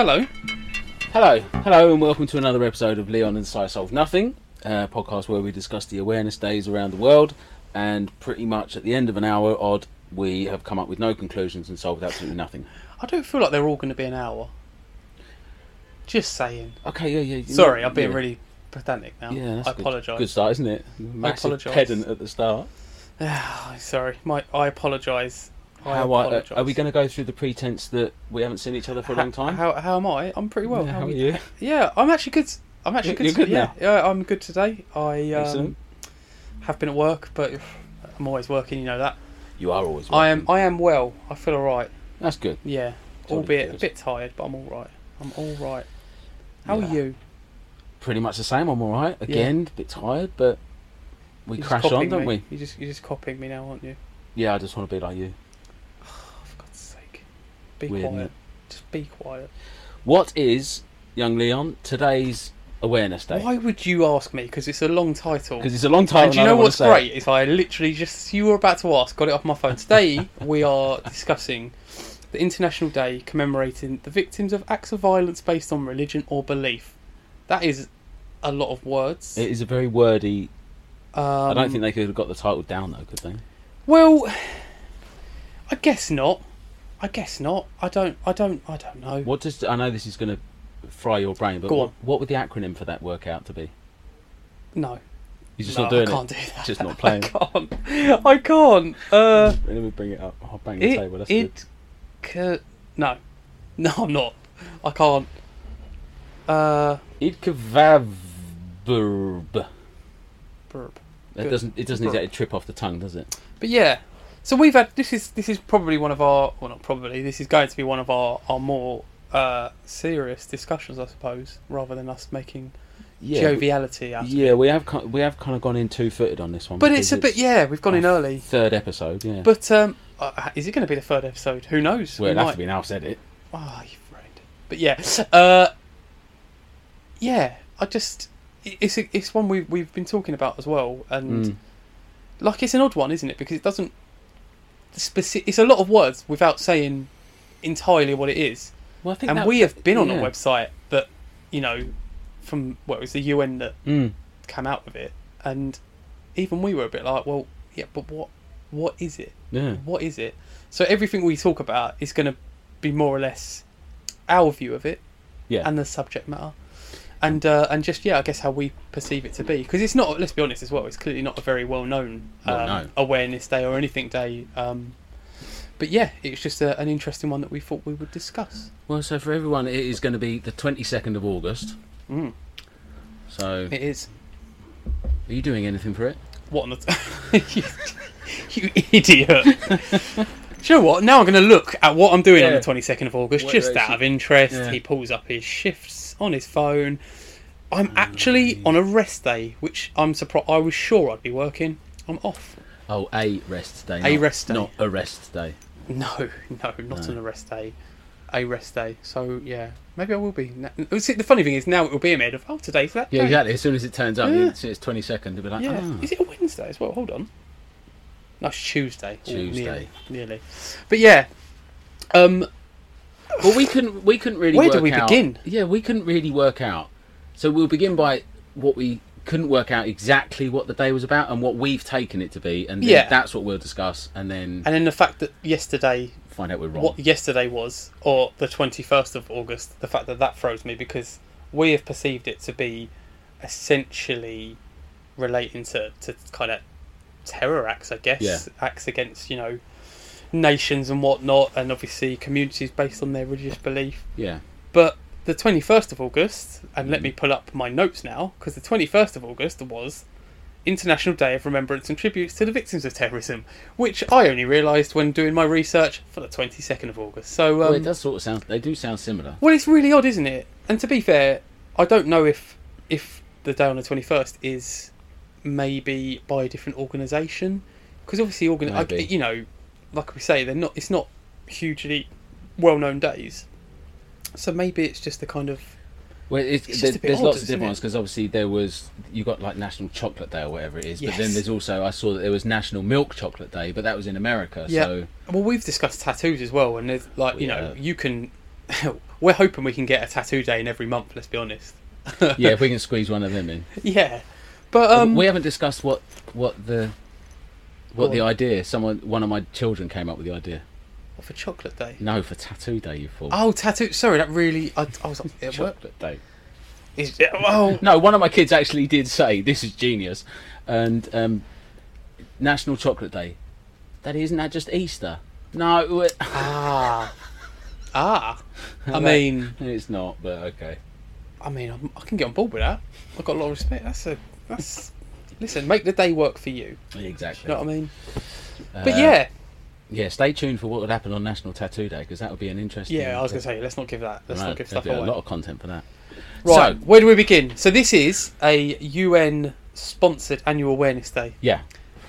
Hello. Hello, hello, and welcome to another episode of Leon and Si Solve Nothing, a podcast where we discuss the awareness days around the world. And pretty much at the end of an hour odd, we have come up with no conclusions and solved absolutely nothing. I don't feel like they're all going to be an hour. Just saying. Okay, yeah, yeah. Sorry, I'm being yeah. really pedantic now. Yeah, that's I good. apologise. Good start, isn't it? Massive apologise. pedant at the start. Sorry, my I apologise. I How I, uh, are we going to go through the pretense that we haven't seen each other for a long time? How, how am I? I'm pretty well. Yeah, how are you? Yeah, I'm actually good. I'm actually good. you're good yeah, now? yeah, I'm good today. I um, have been at work, but I'm always working. You know that. You are always. I am. I am well. I feel all right. That's good. Yeah, albeit a bit tired, but I'm all right. I'm all right. How Yeah. are you? Pretty much the same. I'm all right. Again, a bit tired, but we You're crash on, don't we? You just you're just copying me now, aren't you? Yeah, I just want to be like you. Oh, for God's sake, be Weird, quiet. Just be quiet. What is, young Leon, today's awareness day? Why would you ask me? Because it's a long title. Because it's a long time. And do you know what's great? Is I literally just you were about to ask, got it off my phone. Today we are discussing the International Day commemorating the victims of acts of violence based on religion or belief. That is a lot of words. It is a very wordy. um, I don't think they could have got the title down though, could they? Well, I guess not. I guess not. I don't. I don't. I don't know. What does I know this is going to fry your brain, but Go what, on. what would the acronym for that work out to be? No. You're just no, not doing it? I can't it. do that. Just not playing. I can't. I can't. Uh, Let me bring it up. I'll bang the it. table. That's it. no. No, I'm not. I can't. Uh. Idkavaverb. burp. It doesn't. It doesn't exactly trip off the tongue, does it? But yeah. So we've had this is this is probably one of our well not probably this is going to be one of our our more uh, serious discussions I suppose rather than us making Yeah. joviality out. of it. Yeah, we have we have kind of gone in two footed on this one. But it's a bit yeah we've gone in early. Third episode, yeah. But um, uh, is it going to be the third episode? Who knows? well, We it'd have might- to be now. Said it. Oh, you've ruined it. But yeah, uh, yeah. I just it's a, it's one we we've been talking about as well, and Mm. like it's an odd one, isn't it? Because it doesn't. The speci- it's a lot of words without saying entirely what it is, Well, I think and that- we have been on a website that you know from what it was the UN that Mm. came out with it, and even we were a bit like, well, yeah, but what what is it? Yeah. What is it? So everything we talk about is going to be more or less our view of it Yeah. and the subject matter, and uh, and just yeah, I guess how we perceive it to be. Because it's not. Let's be honest as well. It's clearly not a very well known um, Well, no. awareness day or anything day. Um, but yeah, it's just a, an interesting one that we thought we would discuss. Well, so for everyone, it is going to be the twenty second of August. Mm, So, it is. are you doing anything for it? What on the you, you idiot! Do you know what? Now I'm going to look at what I'm doing on the 22nd of August, What just out of interest. Yeah. He pulls up his shifts on his phone. I'm actually on a rest day, which I'm surprised. I was sure I'd be working. I'm off. Oh, a rest day. A not- rest day. not a rest day. No, no, not No. on a rest day. A rest day. So yeah, maybe I will be. See, The funny thing is now it will be a mid of oh today's that. Yeah, day. exactly. As soon as it turns up, Yeah. it's, twenty second. It'll be like, Yeah. ah. Is it a Wednesday as well? Hold on. No, it's Tuesday. Tuesday. Nearly, nearly. But yeah. Um, Well, we couldn't. We couldn't really. Where do we out- begin? Yeah, we couldn't really work out. So we'll begin by what we couldn't work out exactly what the day was about and what we've taken it to be, and Yeah. that's what we'll discuss, and then and then the fact that yesterday, find out we're wrong. what yesterday was, or the 21st of August, the fact that that throws me because we have perceived it to be essentially relating to, to kind of terror acts, I guess. Yeah. Acts against, you know, nations and whatnot, and obviously communities based on their religious belief. Yeah, But the 21st of August, and let me pull up my notes now, because the 21st of August was International Day of Remembrance and Tributes to the Victims of Terrorism, which I only realised when doing my research for the 22nd of August. So, um, well, it does sort of sound. They do sound similar. well, it's really odd, isn't it? And to be fair, I don't know if if the day on the 21st is maybe by a different organisation, because obviously, organ- I, you know, like we say, they're not. It's not hugely well-known days. So maybe it's just the kind of Well, it's, It's there- there's odd, lots of different ones because obviously there was you got like National Chocolate Day or whatever it is, but then there's also I saw that there was National Milk Chocolate Day, but that was in America. Yeah. So Well, we've discussed tattoos as well, and there's like you know you can. we're hoping we can get a tattoo day in every month. Let's be honest. yeah, if we can squeeze one of them in. Yeah, but um, we haven't discussed what what the what Go the on. idea. Someone, one of my children came up with the idea. what for chocolate day? No, for tattoo day, you fool. Oh, tattoo. Sorry, that really. I, I was. It worked. Chocolate day. Is, oh, No, one of my kids actually did say this is genius, and um, National Chocolate Day. Daddy, isn't that just Easter? No, it- ah, ah. I mean, it's not. But okay. I mean, I'm, I can get on board with that. I've got a lot of respect. That's a. That's. Listen, make the day work for you. Exactly. You know what I mean? Uh, But yeah, yeah. Stay tuned for what would happen on National Tattoo Day because that would be an interesting. yeah. I was going to say, let's not give that. Let's Right, not give stuff away. A lot of content for that. Right, So- where do we begin? So this is a UN sponsored annual awareness day. Yeah.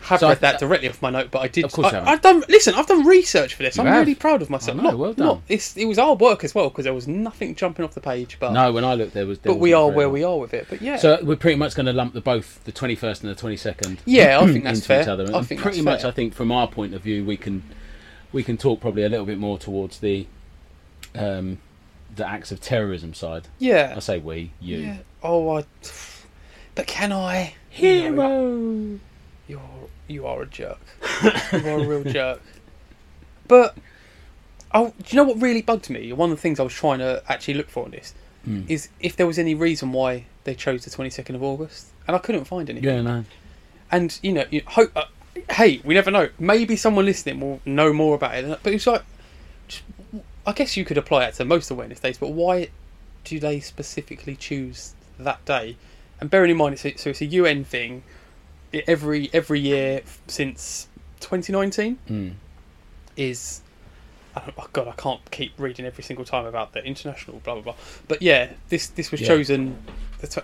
Have So I- read that directly off my note, but I did. Of course I. I've done. Listen, I've done research for this. You I'm have. really proud of myself. I know, not, well done. Not, it's, it was hard work as well because there was nothing jumping off the page. But No, when I looked, there was. There but we are where much. we are with it. But yeah, So we're pretty much going to lump the both the twenty first and the twenty second. Yeah, I think that's into fair. each other. I think pretty much, fair. I think from our point of view, we can we can talk probably a little bit more towards the um, the acts of terrorism side. yeah, I say we, you, yeah. Oh, I. But can I? You know, You're you are a jerk. you are a real jerk. But oh, do you know what really bugged me? One of the things I was trying to actually look for in this Mm. is if there was any reason why they chose the twenty second of August, and I couldn't find anything. Yeah, no. And you know, you hope. Uh, hey, we never know. Maybe someone listening will know more about it. But it's like, just, I guess you could apply that to most awareness days. But why do they specifically choose that day? And bearing in mind, it's a, so it's a UN thing. Every every year since 2019 Mm. is. Oh God, I can't keep reading every single time about the international blah blah blah. But yeah, this this was Yeah. chosen,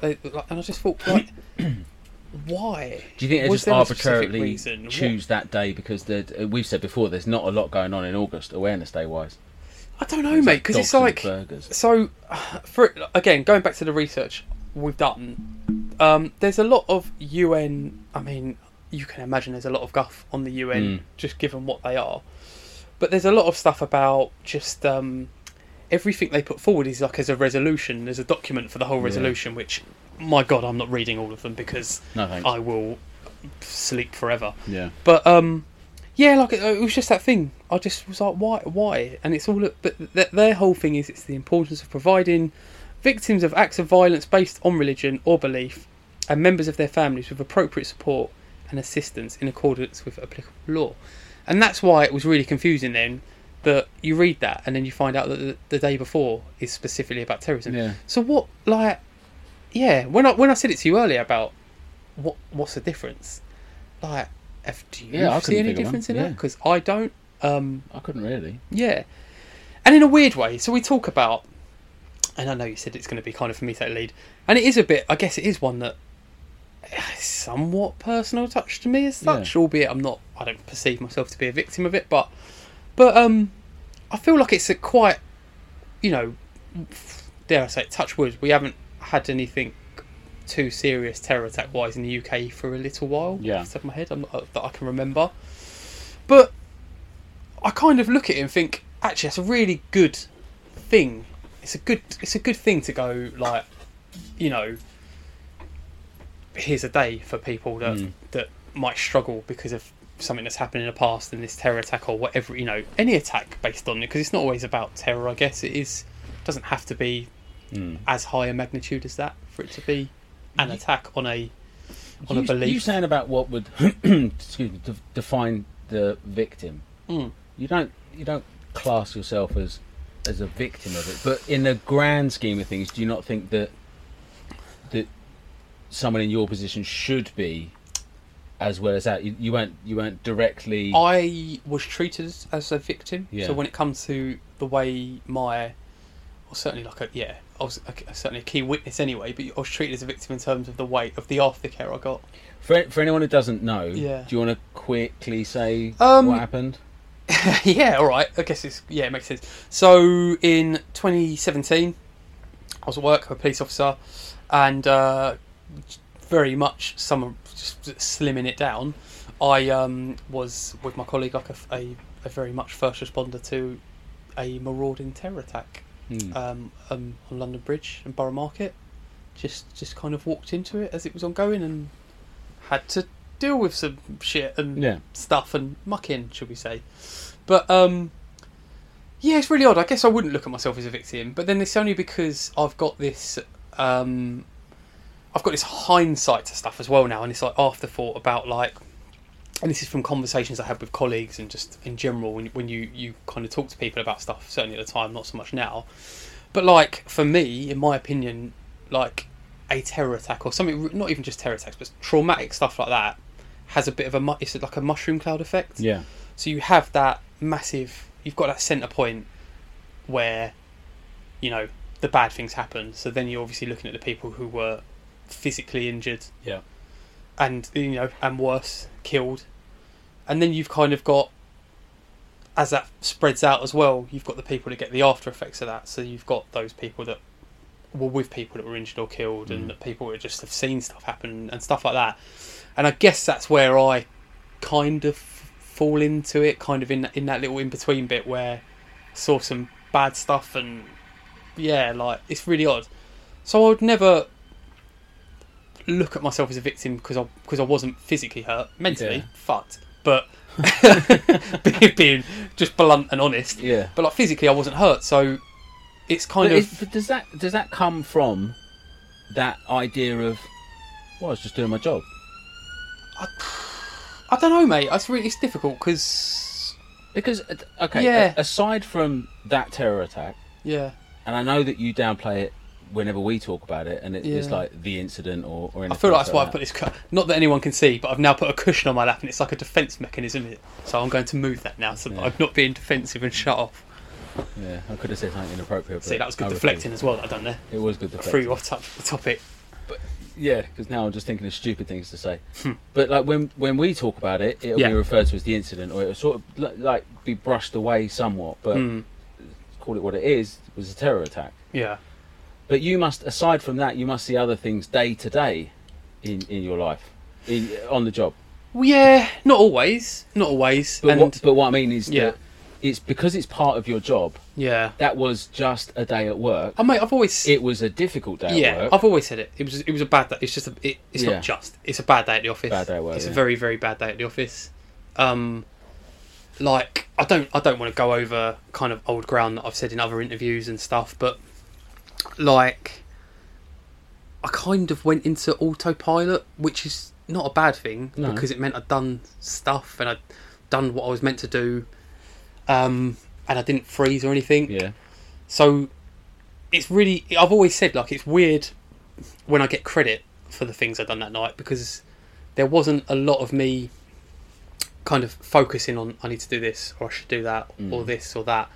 and I just thought, like, why? Do you think they Was just there a specific arbitrarily reason? What- choose that day because the, uh, we've said before there's not a lot going on in August awareness day wise? I don't know, mate, because it's like burgers. so. For again, going back to the research we've done, um, there's a lot of UN. I mean, you can imagine there's a lot of guff on the UN, Mm. just given what they are. But there's a lot of stuff about just um, everything they put forward is like as a resolution. There's a document for the whole Yeah. resolution, which, my God, I'm not reading all of them because No. I will sleep forever. yeah. But um, yeah, like it, it was just that thing. I just was like, why, why? And it's all. But th- their whole thing is it's the importance of providing victims of acts of violence based on religion or belief and members of their families with appropriate support and assistance in accordance with applicable law. And that's why it was really confusing then that you read that and then you find out that the, the day before is specifically about terrorism. Yeah. So what, like, yeah, when I when I said it to you earlier about what what's the difference, like, if, do you Yeah, see any one, difference in yeah. that? Because I don't. Um, I couldn't really. yeah, and in a weird way. So we talk about, and I know you said it's going to be kind of for me to lead, and it is a bit. I guess it is one that somewhat personal touch to me as such, albeit I'm not. I don't perceive myself to be a victim of it, but but um, I feel like it's a quite, you know, dare I say, it, touch wood. We haven't had anything too serious terror attack wise in the UK for a little while. Yeah. off the top of my head, I'm not, that I can remember. But I kind of look at it and think, actually, that's a really good thing. It's a good, it's a good thing to go like, you know, here's a day for people that Mm. that might struggle because of something that's happened in the past and this terror attack or whatever you know any attack based on it because it's not always about terror i guess it is doesn't have to be Mm. as high a magnitude as that for it to be an You- attack on a on you, a belief You saying about what would excuse me de- define the victim? Mm. You don't you don't class yourself as as a victim of it, but in the grand scheme of things, do you not think that that someone in your position should be as well as that? You, you weren't you weren't directly. I was treated as a victim. Yeah. So when it comes to the way my, or certainly like a yeah, I was a, certainly a key witness anyway. But I was treated as a victim in terms of the weight of the aftercare I got. For for anyone who doesn't know, Yeah. do you want to quickly say Um, what happened? yeah, all right. I guess it's yeah, it makes sense. So in 2017, I was at work, a police officer, and uh, very much someone just slimming it down. I um, was with my colleague, like a, a, a very much first responder to a marauding terror attack Mm. um, um, on London Bridge and Borough Market. Just just kind of walked into it as it was ongoing and had to deal with some shit and Yeah. stuff and muck in, should we say? But um, yeah, it's really odd. I guess I wouldn't look at myself as a victim, but then it's only because I've got this um, I've got this hindsight to stuff as well now, and it's like afterthought about like, and this is from conversations I had with colleagues and just in general when when you you kind of talk to people about stuff. Certainly at the time, not so much now. But like for me, in my opinion, like a terror attack or something, not even just terror attacks, but traumatic stuff like that, has a bit of a mu- it's like a mushroom cloud effect. Yeah. So you have that massive, you've got that centre point where, you know, the bad things happen. So then you're obviously looking at the people who were physically injured Yeah. and, you know, and worse, killed. And then you've kind of got, as that spreads out as well, you've got the people that get the after effects of that. So you've got those people that were with people that were injured or killed, Mm. and that people that just have seen stuff happen and stuff like that. And I guess that's where I kind of fall into it, kind of in in that little in between bit where I saw some bad stuff and yeah, like it's really odd. So I would never look at myself as a victim because I because I wasn't physically hurt, mentally Yeah. fucked, but being- just blunt and honest. Yeah. But like physically, I wasn't hurt, so it's kind But, of does that does that come from that idea of well, I was just doing my job? I don't know, mate. It's really it's difficult because Because uh, okay, Yeah. a- aside from that terror attack, yeah, and I know that you downplay it whenever we talk about it, and it, it's like the incident or, or I feel like that's why I that. put this. Not that anyone can see, but I've now put a cushion on my lap, and it's like a defence mechanism. So I'm going to move that now, so that Yeah. I'm not being defensive and shut off. Yeah, I could have said something inappropriate. See, but that was good I deflecting refuse. as well. That I done there. It was good I deflecting. threw you off top, the topic. Yeah, because now I'm just thinking of stupid things to say. Hmm. but like when when we talk about it, it'll Yeah. be referred to as the incident, or it'll sort of li- like be brushed away somewhat. But Mm, call it what it is. It was a terror attack. yeah. But you must, aside from that, you must see other things day to day in in your life, in, on the job. Well, yeah, not always, not always, But and what but what I mean is Yeah. that it's because it's part of your job. Yeah. That was just a day at work. I mate, I've always It was a difficult day yeah, at work. I've always said it. It was it was a bad day. It's just a, it, it's Yeah. not just. It's a bad day at the office. Bad day at work, It's yeah. a very very bad day at the office. Um, like I don't I don't want to go over kind of old ground that I've said in other interviews and stuff, but like I kind of went into autopilot, which is not a bad thing No. because it meant I'd done stuff and I'd done what I was meant to do, um, and I didn't freeze or anything. yeah, So it's really I've always said like it's weird when I get credit for the things I've done that night because there wasn't a lot of me kind of focusing on I need to do this or I should do that or Mm. this or that.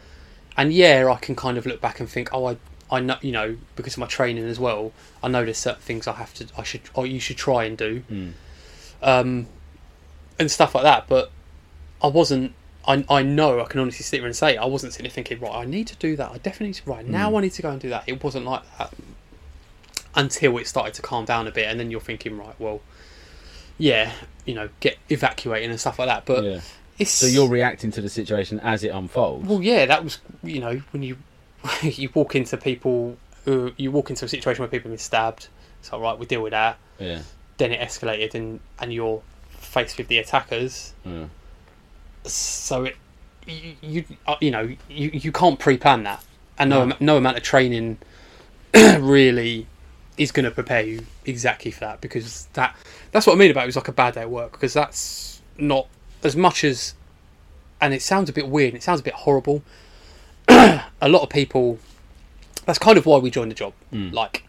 And yeah, I can kind of look back and think, oh, I I know you know because of my training as well. I know there's certain things I have to I should or you should try and do Mm. um, and stuff like that. But I wasn't. I, I know I can honestly sit here and say I wasn't sitting there thinking right. I need to do that. I definitely need to, right now. Mm. I need to go and do that. It wasn't like that until it started to calm down a bit, and then you're thinking right. Well, yeah, you know, get evacuating and stuff like that. But yeah. it's So you're reacting to the situation as it unfolds. well, yeah, that was you know when you you walk into people who you walk into a situation where people have been stabbed. It's like right, we deal with that. yeah. Then it escalated, and and you're faced with the attackers. yeah. So it you you, uh, you know you, you can't pre-plan that and no, No. no amount of training really is going to prepare you exactly for that because that that's what I mean about it was like a bad day at work because that's not as much as and it sounds a bit weird and it sounds a bit horrible a lot of people that's kind of why we joined the job Mm. like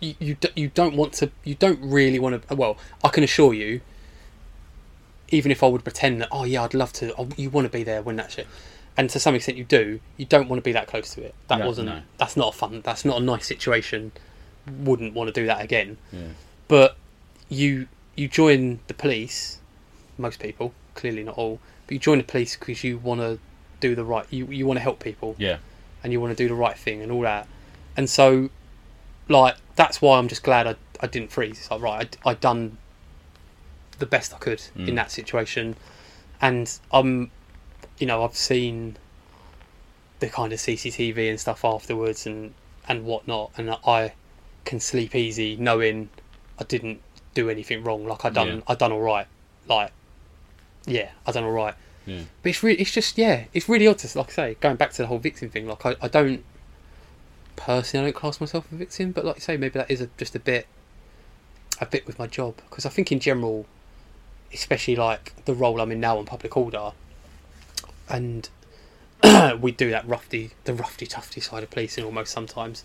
you you, you don't want to you don't really want to well I can assure you even if I would pretend that, oh yeah, I'd love to, oh, you want to be there when that shit, and to some extent you do, you don't want to be that close to it. That No, wasn't, no. that's not a fun, that's not a nice situation. Wouldn't want to do that again. Yeah. But you you join the police, most people, clearly not all, but you join the police because you want to do the right, you you want to help people Yeah. and you want to do the right thing and all that. And so, like, that's why I'm just glad I, I didn't freeze. It's like, right, I, I done the best I could Mm. in that situation. And I'm, you know, I've seen the kind of CCTV and stuff afterwards and and whatnot, and I can sleep easy knowing I didn't do anything wrong. Like I done Yeah. I done all right. Like yeah, I done all right. Yeah. But it's really, it's just, yeah, it's really odd to, like I say, going back to the whole victim thing. Like, I, I don't, personally, I don't class myself a victim, but like you say, maybe that is a, just a bit, a bit with my job. Because I think in general, especially like the role I'm in now on public order, and we do that roughy, the roughy tufty side of policing almost sometimes.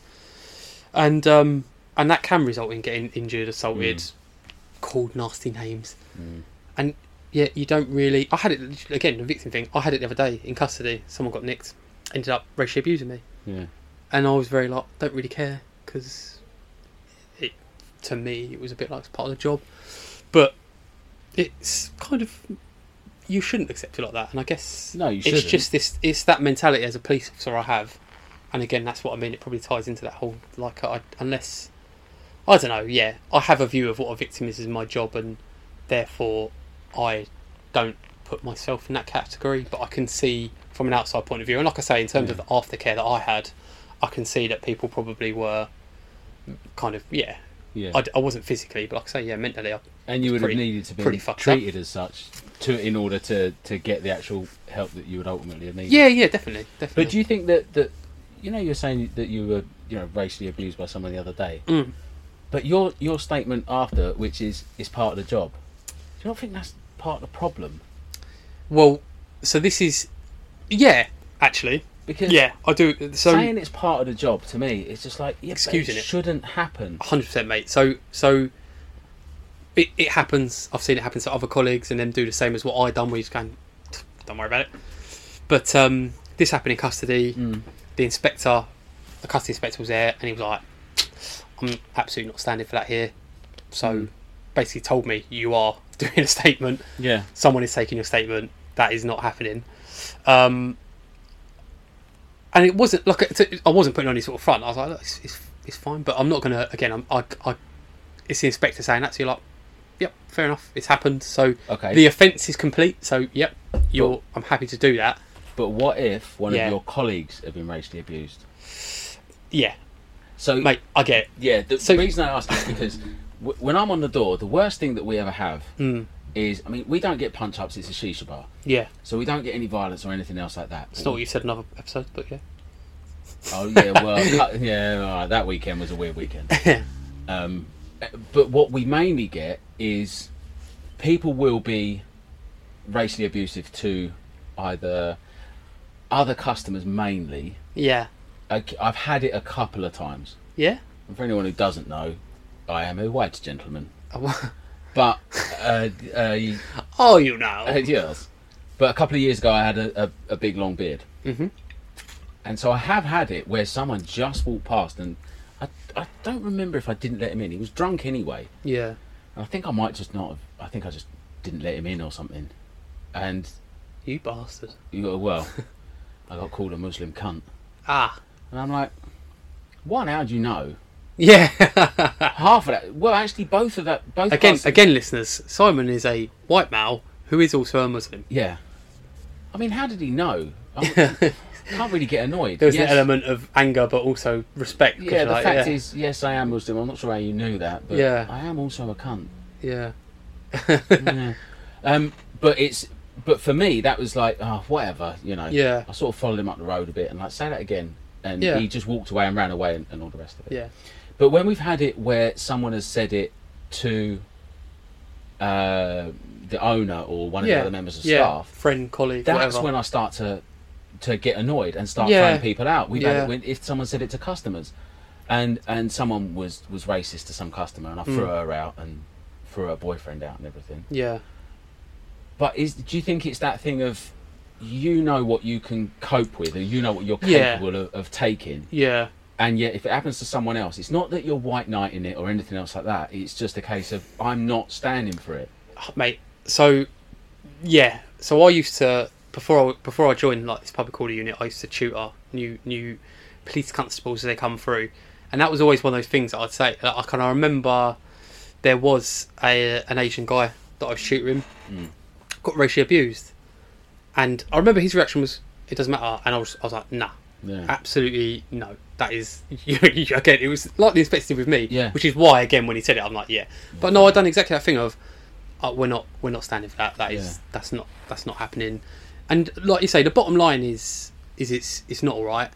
And, um, and that can result in getting injured, assaulted, Mm. called nasty names Mm. and yeah, you don't really. I had it again, the victim thing. I had it the other day in custody. Someone got nicked, ended up racially abusing me, Yeah. and I was very like, don't really care because it to me it was a bit like it's part of the job, but it's kind of you shouldn't accept it like that. And I guess No, you it's shouldn't. just this. It's that mentality as a police officer I have, and again, that's what I mean. It probably ties into that whole like I, unless I don't know. Yeah, I have a view of what a victim is as my job, and therefore I don't put myself in that category. But I can see from an outside point of view, and like I say, in terms of the aftercare that I had, I can see that people probably were kind of yeah. Yeah. I, I wasn't physically, but like I say, yeah, mentally. I, and you would pretty- have needed to be treated as such to in order to to get the actual help that you would ultimately have needed. yeah, yeah, definitely, definitely. But do you think that that you know you're saying that you were you know racially abused by someone the other day, Mm. but your your statement after, which is is part of the job, do you not think that's part of the problem? Well, so this is, yeah, actually, Because yeah, I do. So saying it's part of the job to me, it's just like yeah, Excusing it it. shouldn't happen. hundred percent, mate. So so it, it happens. I've seen it happen to other colleagues, and them do the same as what I done. Where you just going, don't worry about it. But um, this happened in custody. Mm. The inspector, the custody inspector, was there, and he was like, "I'm absolutely not standing for that here." So Mm. basically, told me you are doing a statement. Yeah, someone is taking your statement. That is not happening. Um, and it wasn't like I wasn't putting on any sort of front. I was like, it's, it's, it's fine, but I'm not gonna. Again, I'm, I, I, it's the inspector saying that. So you're like, yep, fair enough. It's happened. So okay. the offence is complete. So yep, you're. I'm happy to do that. but what if one Yeah. of your colleagues have been racially abused? Yeah, So mate, I get it. Yeah, the So- reason I ask is because w- when I'm on the door, the worst thing that we ever have Mm, is, I mean, we don't get punch ups. It's a shisha bar, yeah, so we don't get any violence or anything else like that. it's not what you said in another episode, but yeah. Oh yeah, well, uh, yeah, right, that weekend was a weird weekend. Um, but what we mainly get is people will be racially abusive to either other customers mainly. yeah, I- I've had it a couple of times. yeah. And for anyone who doesn't know, I am a white gentleman. Oh, But uh, uh, oh, you know. Uh, yes. But a couple of years ago, I had a, a, a big long beard. hmm And so I have had it where someone just walked past and I, I don't remember if I didn't let him in. He was drunk anyway. Yeah. And I think I might just not have, I think I just didn't let him in or something. And, You bastard. you well, I got called a Muslim cunt. Ah. And I'm like, one, how do you know? Yeah. Half of that, well, actually, both of that, both again, parts- again, listeners, Simon is a white male who is also a Muslim. Yeah. I mean, how did he know? I can't really get annoyed. There was Yes. an element of anger, but also respect. Yeah, the like, fact yeah, is, yes, I am Muslim. I'm not sure how you knew that, but Yeah. I am also a cunt. yeah, Yeah. um, but it's, but for me, that was like, oh, whatever, you know. yeah, I sort of followed him up the road a bit and like, say that again, and Yeah. he just walked away and ran away and, and all the rest of it. yeah, But when we've had it where someone has said it to uh, the owner or one of the other members of yeah. staff, friend, colleague, that's whatever. when I start to to get annoyed and start Yeah. throwing people out. We've had it when if someone said it to customers, and and someone was was racist to some customer, and I threw Mm. her out and threw her boyfriend out and everything. yeah, But is do you think it's that thing of you know what you can cope with, or you know what you're Yeah. capable of, of taking, yeah, and yet if it happens to someone else, it's not that you're white knighting it or anything else like that. It's just a case of I'm not standing for it. mate. So, yeah, so I used to before I before I joined like this public order unit, I used to tutor new new police constables as they come through, and that was always one of those things that I'd say. Like, I kind of remember there was a an Asian guy that I was tutoring, Mm. got racially abused, and I remember his reaction was, "It doesn't matter," and I was I was like, "Nah, Yeah. Absolutely no. That is again. It was lightly expected with me. Yeah. Which is why again when he said it, I'm like, yeah. But no, I've done exactly that thing of, uh, we're not we're not standing for that. That is Yeah. that's not that's not happening. And like you say, the bottom line is is it's it's not all right,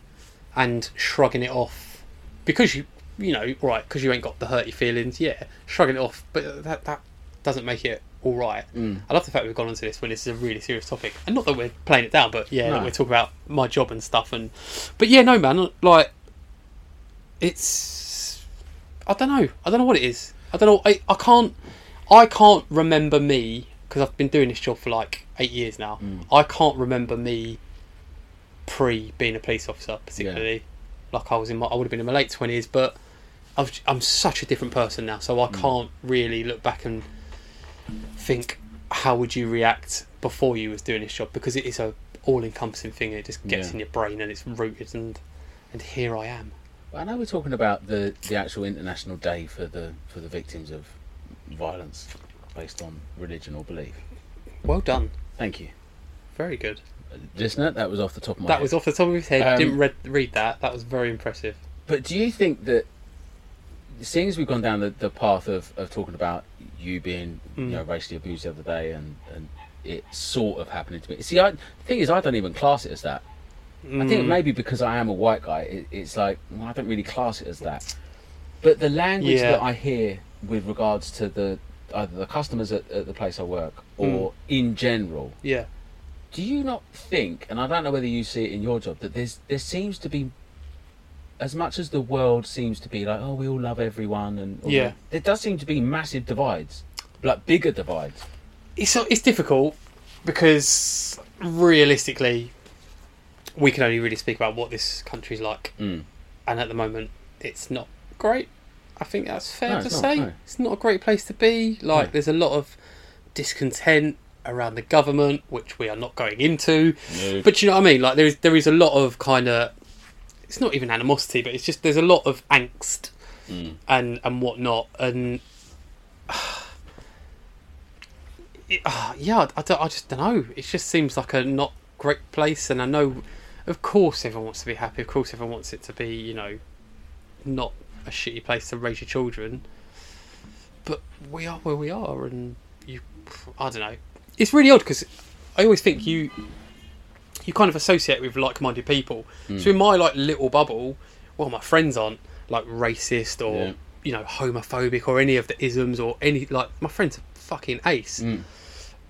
and shrugging it off because you you know right because you ain't got the hurty feelings. Yeah, shrugging it off, but that that doesn't make it all right. Mm. I love the fact we've gone onto this when this is a really serious topic, and not that we're playing it down, but yeah, No. that we're talking about my job and stuff. And but yeah, no man, like it's I don't know, I don't know what it is. I don't know. I, I can't I can't remember me because I've been doing this job for like eight years now. Mm. I can't remember me pre being a police officer particularly. Like I was in my, I would have been in my late twenties, but I've, I'm such a different person now, so I can't really look back and think how would you react before you was doing this job because it is a all-encompassing thing. It just gets Yeah. in your brain and it's rooted and and here I am. I know we're talking about the, the actual international day for the for the victims of violence based on religion or belief. Well done, Thank you, very good. listener. That was off the top of my That head. was off the top of his head. Um, Didn't read, read that. That was very impressive. But do you think that, seeing as we've gone down the, the path of, of talking about you being you Mm. know racially abused the other day and, and it sort of happening to me. See, I, the thing is, I don't even class it as that. I think Mm. maybe because I am a white guy, it, it's like well, I don't really class it as that. But the language Yeah. that I hear with regards to the either the customers at, at the place I work or in general, Yeah. do you not think? And I don't know whether you see it in your job that there's there seems to be as much as the world seems to be like oh we all love everyone and Yeah. that, there does seem to be massive divides, like bigger divides. it's it's difficult because realistically, we can only really speak about what this country's like, Mm. and at the moment, it's not great. I think that's fair No, to not, say. no. It's not a great place to be. Like, No. there's a lot of discontent around the government, which we are not going into. But you know what I mean? Like, there is there is a lot of kind of. It's not even animosity, but it's just there's a lot of angst Mm. and and whatnot, and it, ah, yeah, I, don't, I just don't know. It just seems like a not great place, and I know, of course, everyone wants to be happy. Of course, everyone wants it to be, you know, not a shitty place to raise your children. But we are where we are, and you, I don't know. It's really odd because I always think you, you kind of associate with like-minded people. Mm. So in my like little bubble, well, my friends aren't like racist or Yeah. you know homophobic or any of the isms or any like my friends are fucking ace. Mm.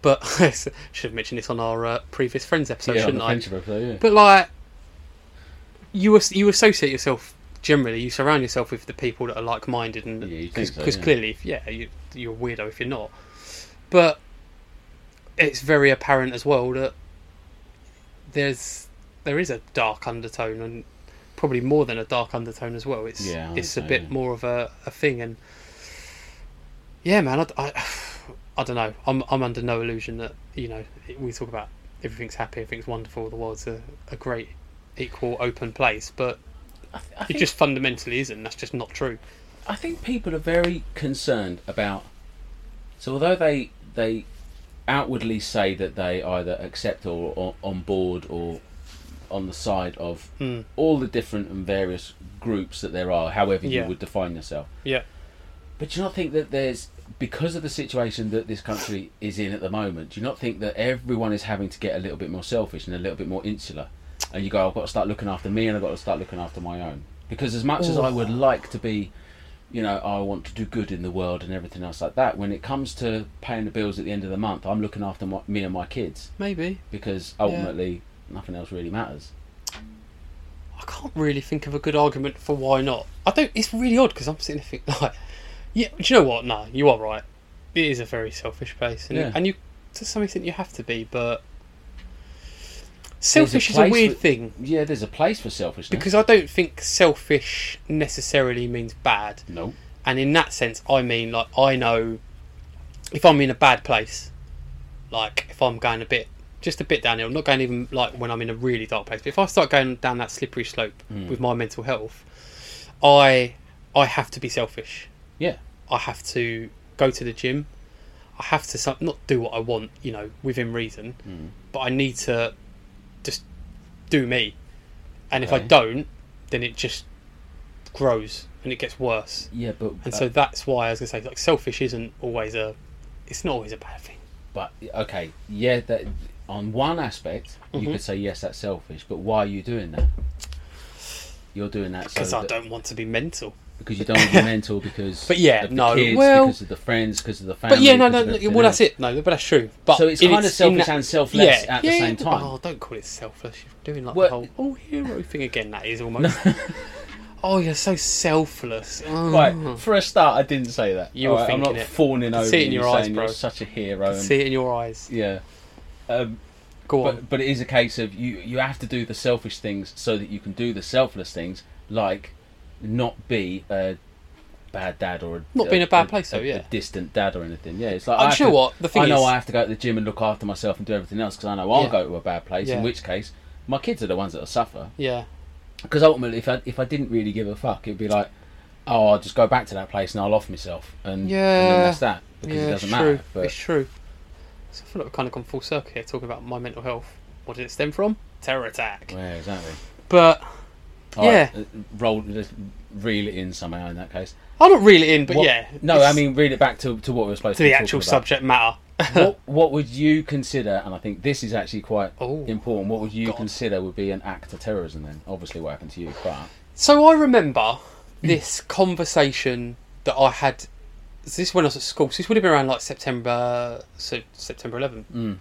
But I should have mentioned this on our uh, previous friends episode, yeah, shouldn't I? episode, yeah. But like, you you associate yourself generally. You surround yourself with the people that are like-minded, and because think so, yeah. clearly, if, yeah, you, you're a weirdo if you're not. But it's very apparent as well that there's there is a dark undertone, and probably more than a dark undertone as well. It's Yeah, it's a bit yeah. more of a, a thing, and yeah, man, I, I, I don't know. I'm I'm under no illusion that you know we talk about everything's happy, everything's wonderful, the world's a, a great, equal, open place, but I, th- I it just fundamentally isn't. That's just not true. I think people are very concerned about. So although they they outwardly say that they either accept or, or on board or on the side of Mm. all the different and various groups that there are, however Yeah. you would define yourself. Yeah. But do you not think that there's because of the situation that this country is in at the moment? Do you not think that everyone is having to get a little bit more selfish and a little bit more insular? And you go, I've got to start looking after me, and I've got to start looking after my own. Because as much as I would like to be, you know, I want to do good in the world and everything else like that. When it comes to paying the bills at the end of the month, I'm looking after my, me and my kids Maybe because ultimately nothing else really matters. I can't really think of a good argument for why not. I don't. It's really odd because I'm sitting there thinking like, yeah. Do you know what? No, you are right. It is a very selfish place, and, Yeah. and you to some extent you have to be, but selfish is a weird for- thing Yeah, there's a place for selfishness. because I don't think selfish necessarily means bad. no, And in that sense, I mean, like, I know if I'm in a bad place, like, if I'm going a bit, just a bit downhill, not going even like when I'm in a really dark place, but if I start going down that slippery slope Mm. with my mental health, I I have to be selfish. yeah, I have to go to the gym. I have to not do what I want, you know, within reason, Mm. but I need to just do me. and if I don't, then it just grows and it gets worse. Yeah, but And uh, so that's why I was gonna say like selfish isn't always a, it's not always a bad thing. but okay, yeah. That on one aspect, you Mhm. could say yes, that's selfish. But why are you doing that? You're doing that Because so I that- don't want to be mental. Because you don't want to be mental because But yeah, of the no, kids, well- because of the friends, because of the family. But yeah, no, no, no well that's it. No, but that's true. But So it's in kind of its- in selfish that- and selfless yeah, at the same time. Oh, don't call it selfless. You're doing like Well- the whole oh hero thing again. That is almost. oh, you're so selfless. Oh. Right, for a start, I didn't say that. You were Alright, I'm not it. fawning over see it in you your eyes, saying bro. you're such a hero. And, See it in your eyes. yeah. Um, Go on. but but it is a case of you you have to do the selfish things so that you can do the selfless things, like not be a bad dad or a, Not being a bad place, though, a, yeah. distant dad or anything. Yeah, it's like I'm I sure to- what the thing I know is. I have to go to the gym and look after myself and do everything else because I know I'll Yeah. go to a bad place. Yeah. In which case, my kids are the ones that will suffer. yeah. Because ultimately, if I if I didn't really give a fuck, it'd be like, oh, I'll just go back to that place and I'll off myself, and, and Yeah. then that's that because yeah, it doesn't it's matter. true. But It's true. So I feel like we've kind of gone full circle here, talking about my mental health. What did it stem from? Terror attack. yeah, exactly. But All Yeah. right, uh, roll, reel it in somehow in that case. I'm not really in. But What- yeah. No, I mean reel it back to, to what we were supposed to to, the actual about. subject matter. what, what would you consider, and I think this is actually quite Oh, important, what would you God. consider would be an act of terrorism then? Obviously what happened to you, but So I remember this conversation that I had. This is when I was at school. So this would have been around like September, so September 11th, mm,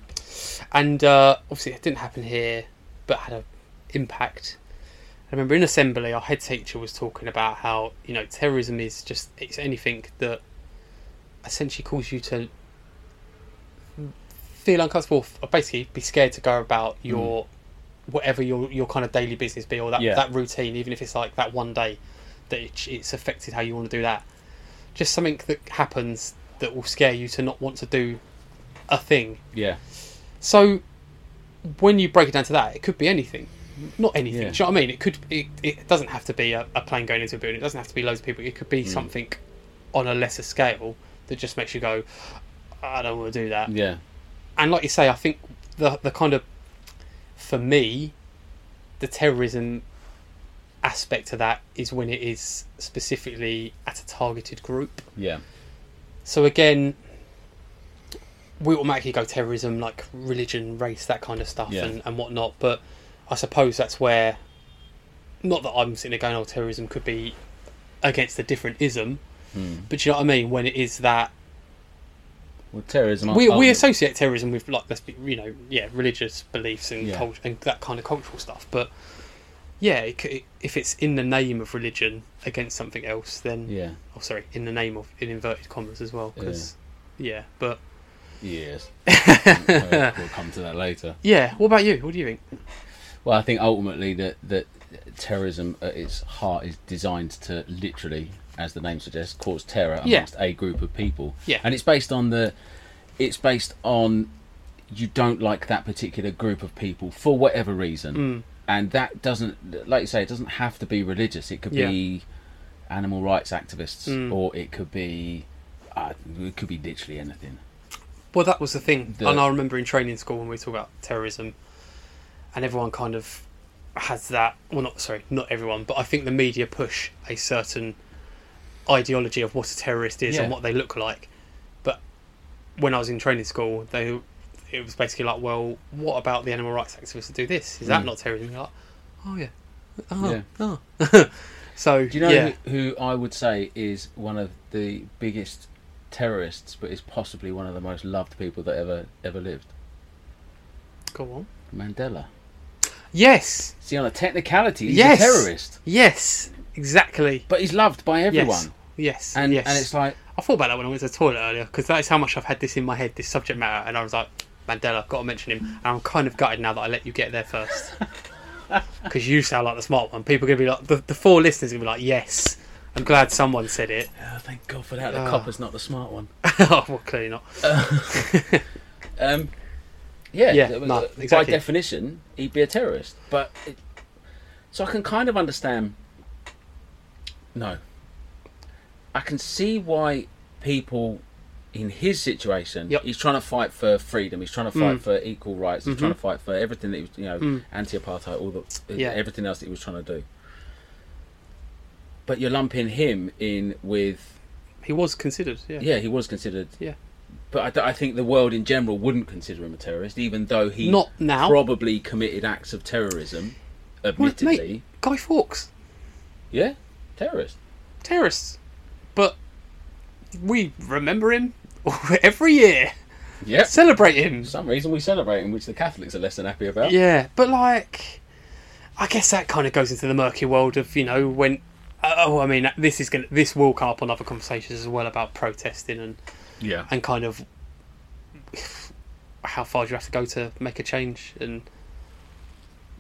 and uh, obviously it didn't happen here, but had an impact. I remember in assembly, our head teacher was talking about how you know terrorism is just it's anything that essentially causes you to feel uncomfortable, or basically be scared to go about hmm. your whatever your your kind of daily business be or that Yeah. that routine, even if it's like that one day that it, it's affected how you want to do that. Just something that happens that will scare you to not want to do a thing. yeah. So when you break it down to that, it could be anything. Not anything. Yeah. Do you know what I mean? It could. It, it doesn't have to be a, a plane going into a building. It doesn't have to be loads of people. It could be Mm. something on a lesser scale that just makes you go, I don't want to do that. Yeah. And like you say, I think the the kind of for me, the terrorism aspect of that is when it is specifically at a targeted group. Yeah. So again, we automatically go terrorism, like religion, race, that kind of stuff, Yeah. and, and whatnot. But I suppose that's where, not that I'm sitting there going, "Oh, terrorism could be against a different ism," Mm. but you know what I mean. When it is that Well, terrorism. we, we associate terrorism with like let's be you know yeah religious beliefs and Yeah. culture and that kind of cultural stuff, but. Yeah, it, c- if it's in the name of religion against something else, then Yeah. oh sorry, in the name of in inverted commas as well, because yeah, but Yes. We'll come to that later. Yeah. What about you? What do you think? Well, I think ultimately that that terrorism at its heart is designed to literally, as the name suggests, cause terror Yeah. amongst a group of people. Yeah. and it's based on the, it's based on, you don't like that particular group of people for whatever reason, Mm. and that doesn't, like you say, it doesn't have to be religious. It could Yeah. be animal rights activists, Mm. or it could be, uh, it could be literally anything. Well, that was the thing, The- and I remember in training school when we talk about terrorism, and everyone kind of has that. Well, not sorry, not everyone, but I think the media push a certain ideology of what a terrorist is Yeah. and what they look like. But when I was in training school, they it was basically like, well, what about the animal rights activists that do this? Is that Mm. not terrorism? You're like, oh yeah, oh, Yeah. oh. so Do you know yeah, who, who I would say is one of the biggest terrorists, but is possibly one of the most loved people that ever ever lived? go on. Mandela. Yes, See, on a technicality, he's Yes. a terrorist, yes, exactly. but he's loved by everyone. Yes, And yes. and it's like, I thought about that when I went to the toilet earlier because that is how much I've had this in my head, this subject matter, and I was like, Mandela, got to mention him. And I'm kind of gutted now that I let you get there first because you sound like the smart one. People are gonna be like, the, the four listeners are gonna be like, yes. I'm glad someone said it. oh, thank God for that. The Ah. copper's not the smart one. oh, well, clearly not. Um, yeah, Yeah, no, by exactly. definition, he'd be a terrorist. But it, so I can kind of understand. No, I can see why people in his situation, Yep. he's trying to fight for freedom. He's trying to fight Mm. for equal rights. He's Mhm. trying to fight for everything that he was, you know, Mm. anti-apartheid, all the Yeah. everything else that he was trying to do. But you're lumping him in with He was considered. Yeah. yeah, he was considered. Yeah. But I think the world in general wouldn't consider him a terrorist, even though he Not now. probably committed acts of terrorism. Well, Admittedly, mate, Guy Fawkes, yeah, terrorist. terrorists, but we remember him every year. Yeah. Celebrate him. For some reason, we celebrate him, which the Catholics are less than happy about. Yeah, but like, I guess that kind of goes into the murky world of you know when. Uh, oh, I mean, this is gonna. This will come up on other conversations as well about protesting and Yeah. and kind of how far do you have to go to make a change and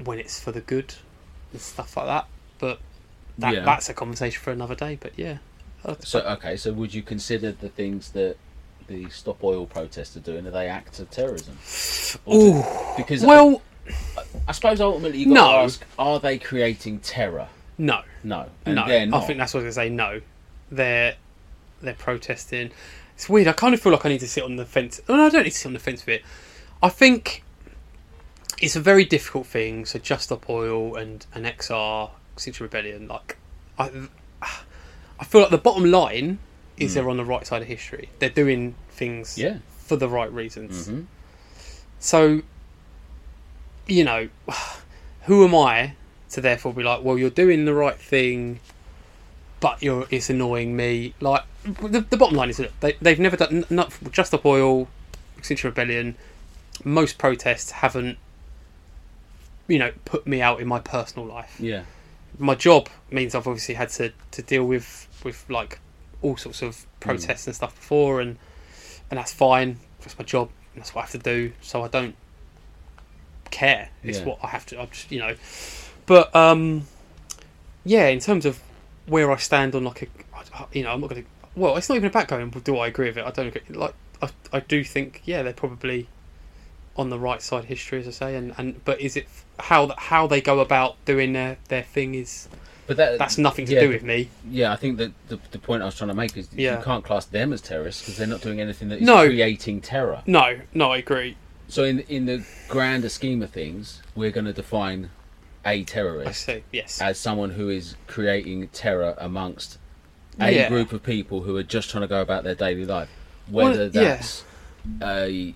when it's for the good and stuff like that. But that Yeah. that's a conversation for another day. But yeah, Uh, So okay, so would you consider the things that the Stop Oil protests are doing are they acts of terrorism? Or do- because well, I suppose ultimately you got No. to ask: Are they creating terror? no, No, and no. I think that's what they say. No, they're they're protesting. It's weird. I kind of feel like I need to sit on the fence. Oh, no, I don't need to sit on the fence with it. I think it's a very difficult thing. So, Just Stop Oil and an XR Extinction Rebellion. Like, I, I feel like the bottom line is they're on the right side of history. They're doing things. Yeah. for the right reasons. hmm So, you know, who am I to therefore be like, well, you're doing the right thing, but you're it's annoying me. Like the, the bottom line is that they they've never done not Just Stop Oil, Extinction Rebellion. Most protests haven't, you know, put me out in my personal life. Yeah. My job means I've obviously had to, to deal with with like all sorts of protests and stuff before, and and that's fine. That's my job. That's what I have to do. So I don't care. It's Yeah. what I have to. I just you know, but um, yeah. In terms of where I stand on like a, you know, I'm not going to. Well, it's not even about going. Do I agree with it? I don't agree. Like I, I do think yeah, they're probably on the right side of history, as I say, and, and but is it how that how they go about doing their, their thing is But that, that's nothing to yeah, do with me. Yeah, I think that the, the point I was trying to make is Yeah. you can't class them as terrorists because they're not doing anything that is No. creating terror. No, no, I agree. So in in the grander scheme of things, we're going to define a terrorist. Yes. as someone who is creating terror amongst a Yeah. group of people who are just trying to go about their daily life. Whether yeah. that's a,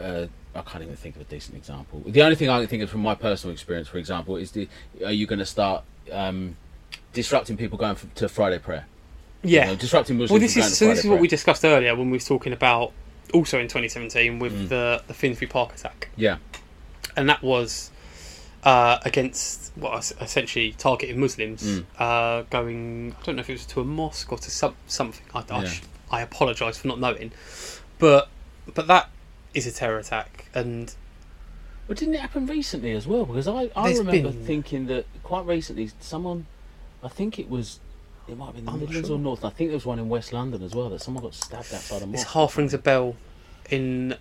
uh, I can't even think of a decent example. The only thing I can think of from my personal experience, for example, is the are you going to start um, disrupting people going f to Friday prayer? You yeah. know, disrupting Muslims. well, this is so. This Friday is what we discussed earlier when we were talking about also in 2017 with Mm. the the Finsbury Park attack, Yeah, and that was uh, against what well, essentially targeting Muslims Mm. uh, going. I don't know if it was to a mosque or to some something. I I, Yeah. sh- I apologise for not knowing, but but that is a terror attack, and but didn't it happen recently as well? Because I, I There's remember been- thinking that quite recently someone, I think it was. It might have been the I'm Midlands sure. or North. I think there was one in West London as well that someone got stabbed outside a this mosque. half rings a bell. In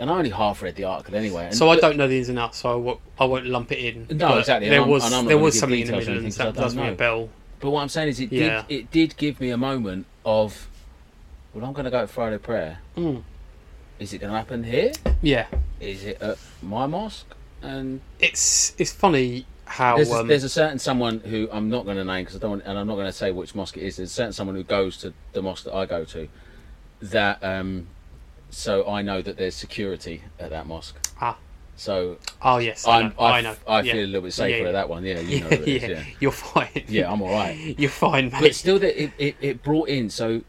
And I only half read the article anyway. And so I don't know the ins and outs, so I won't, I won't lump it in. No, exactly, There was there was something in the details or anything Midlands 'cause I that does ring a bell. But what I'm saying is, it Yeah. did it did give me a moment of, well, I'm going to go to Friday prayer. Mm. Is it going to happen here? Yeah, Is it at my mosque? And it's it's funny how there's, a, um, there's a certain someone who I'm not going to name because I don't, want, and I'm not going to say which mosque it is. There's a certain someone who goes to the mosque that I go to, that um, so I know that there's security at that mosque. Ah. So oh yes, I know, I, I know. I yeah. feel a little bit safer Yeah, yeah. at that one. Yeah, you know. Who it is, yeah. you're fine. Yeah, I'm all right. you're fine, mate. but still that it, it, it brought in so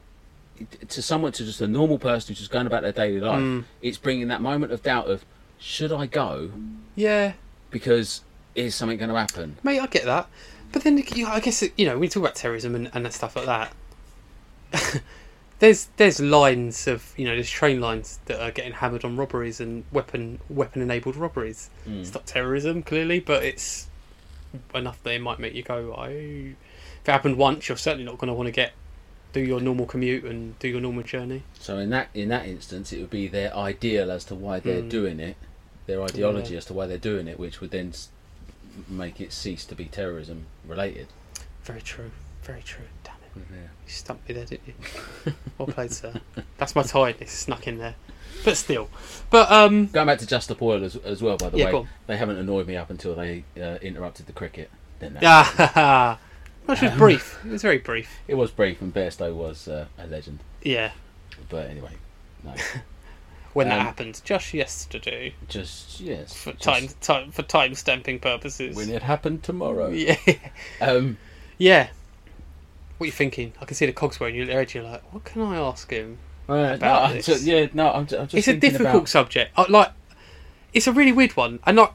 to someone to just a normal person who's just going about their daily life Mm. it's bringing that moment of doubt of should i go yeah, because is something going to happen mate, I get that. But then I guess you know we talk about terrorism and, and stuff like that. there's there's lines of you know there's train lines that are getting hammered on robberies and weapon weapon enabled robberies. Mm. It's not terrorism clearly, but it's enough that it might make you go. Oh. If it happened once, you're certainly not going to want to get do your normal commute and do your normal journey. so in that in that instance it would be their ideal as to why they're Mm. doing it their ideology Yeah. as to why they're doing it which would then make it cease to be terrorism related Very true. Very true. You stumped me there, didn't you? well played, sir. That's my tiredness snuck in there. But still. But, um, Going back to Just Stop Oil as, as well, by the Yeah, way, they haven't annoyed me up until they uh, interrupted the cricket. Then they- ah, which was brief. It was very brief. It was brief, and Bairstow was uh, a legend. Yeah. But anyway, no, When that Um, happened, just yesterday, just yes, for just time, time for time stamping purposes. when it happened tomorrow. Yeah, Um, yeah. What are you thinking? I can see the cogs wearing your there. You're like, what can I ask him? uh, About I'm this. ju- yeah, no, I'm, ju- I'm just. it's a difficult about- subject. I, like, it's a really weird one, and like,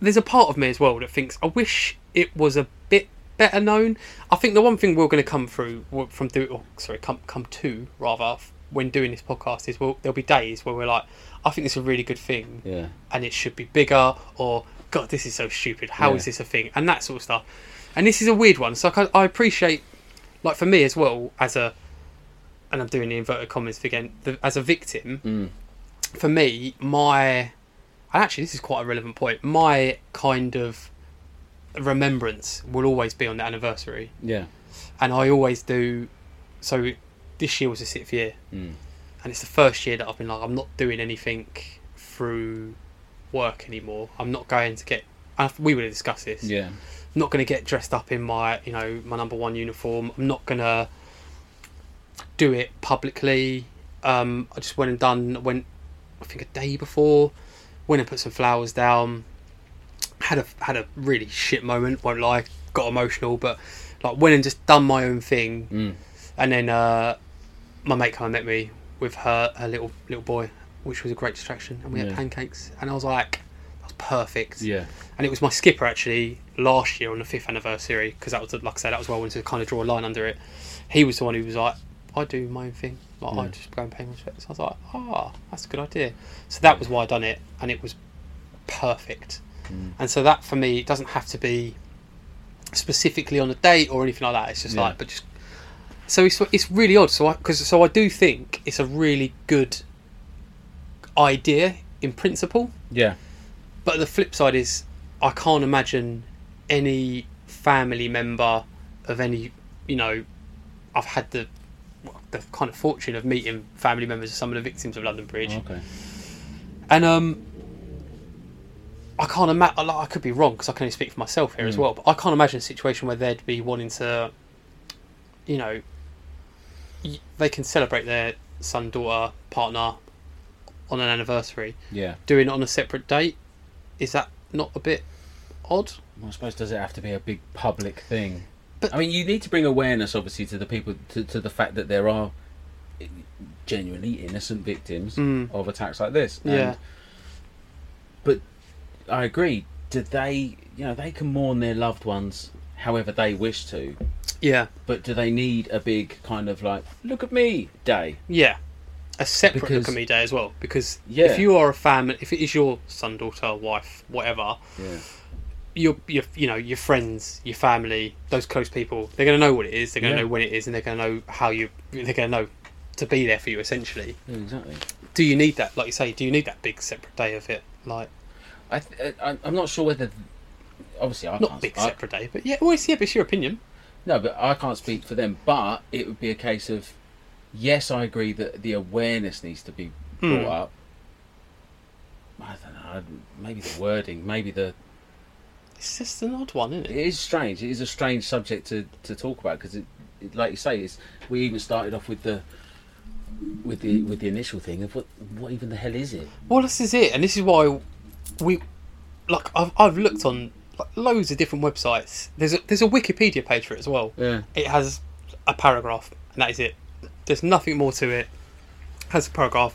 there's a part of me as well that thinks I wish it was a bit better known. I think the one thing we're going to come through from do, oh, sorry, come come to rather when doing this podcast is well, there'll be days where we're like, I think it's a really good thing, Yeah, and it should be bigger, or God, this is so stupid. How is Yeah. this a thing? And that sort of stuff. And this is a weird one. So I, I appreciate, like for me as well, as a, and I'm doing the inverted commas again, the, as a victim. mm, For me, my, and actually this is quite a relevant point. My kind of remembrance will always be on the anniversary, yeah, and I always do. So this year was the sixth year, mm, and it's the first year that I've been like, I'm not doing anything through work anymore. I'm not going to get. and We would have discussed this. yeah, I'm not going to get dressed up in my, you know, my number one uniform. I'm not going to do it publicly. Um, I just went and done. Went, I think a day before. Went and put some flowers down. Had a had a really shit moment. Won't lie. Got emotional, but like went and just done my own thing. mm, And then uh, my mate kind of met me with her her little little boy, which was a great distraction. And we had pancakes, and I was like, "That's perfect." yeah, And it was my skipper actually last year on the fifth anniversary because that was the- like I said that was where I wanted to kind of draw a line under it. He was the one who was like, "I do my own thing. Like I just go and pay my respects." I was like, "Ah, that's a good idea." So that was why I done it, and it was perfect. Mm. And so that for me it doesn't have to be specifically on a date or anything like that. It's just Yeah. like, but just so it's it's really odd. So because so I do think it's a really good idea in principle. yeah, But the flip side is, I can't imagine any family member of any, you know, I've had the the kind of fortune of meeting family members of some of the victims of London Bridge, okay, and um, I can't imagine. I could be wrong because I can only speak for myself here as Mm. well. But I can't imagine a situation where they'd be wanting to, you know, y- they can celebrate their son, daughter, partner on an anniversary yeah. doing it on a separate date is that not a bit odd I suppose does it have to be a big public thing? But- I mean, you need to bring awareness, obviously, to the people to, to the fact that there are genuinely innocent victims Mm. of attacks like this. Yeah. But I agree. Do they? You know, they can mourn their loved ones however they wish to. yeah But do they need a big kind of like "look at me" day? yeah a separate Because- look at me day as well because Yeah. if you are a family if it is your son daughter wife whatever Yeah. your your you know your friends your family those close people they're going to know what it is they're going to Yeah. know when it is and they're going to know how you they're going to know to be there for you essentially Yeah, exactly. do you need that like you say do you need that big separate day of it like I th- I- I'm not sure whether. Obviously, I not can't. big I- separate day but yeah well it's, yeah but it's your opinion No, but I can't speak for them. But it would be a case of, yes, I agree that the awareness needs to be brought Hmm. up. I don't know. Maybe the wording, maybe the. it's just an odd one isn't It it is strange. It is a strange subject to, to talk about because it, it, like you say, it's, we even started off with the. With the with the initial thing of what what even the hell is it? Well, this is it, and this is why we like I've, I've looked on like, loads of different websites. There's a there's a Wikipedia page for it as well. Yeah, It has a paragraph, and that is it. There's nothing more to it. Has a paragraph.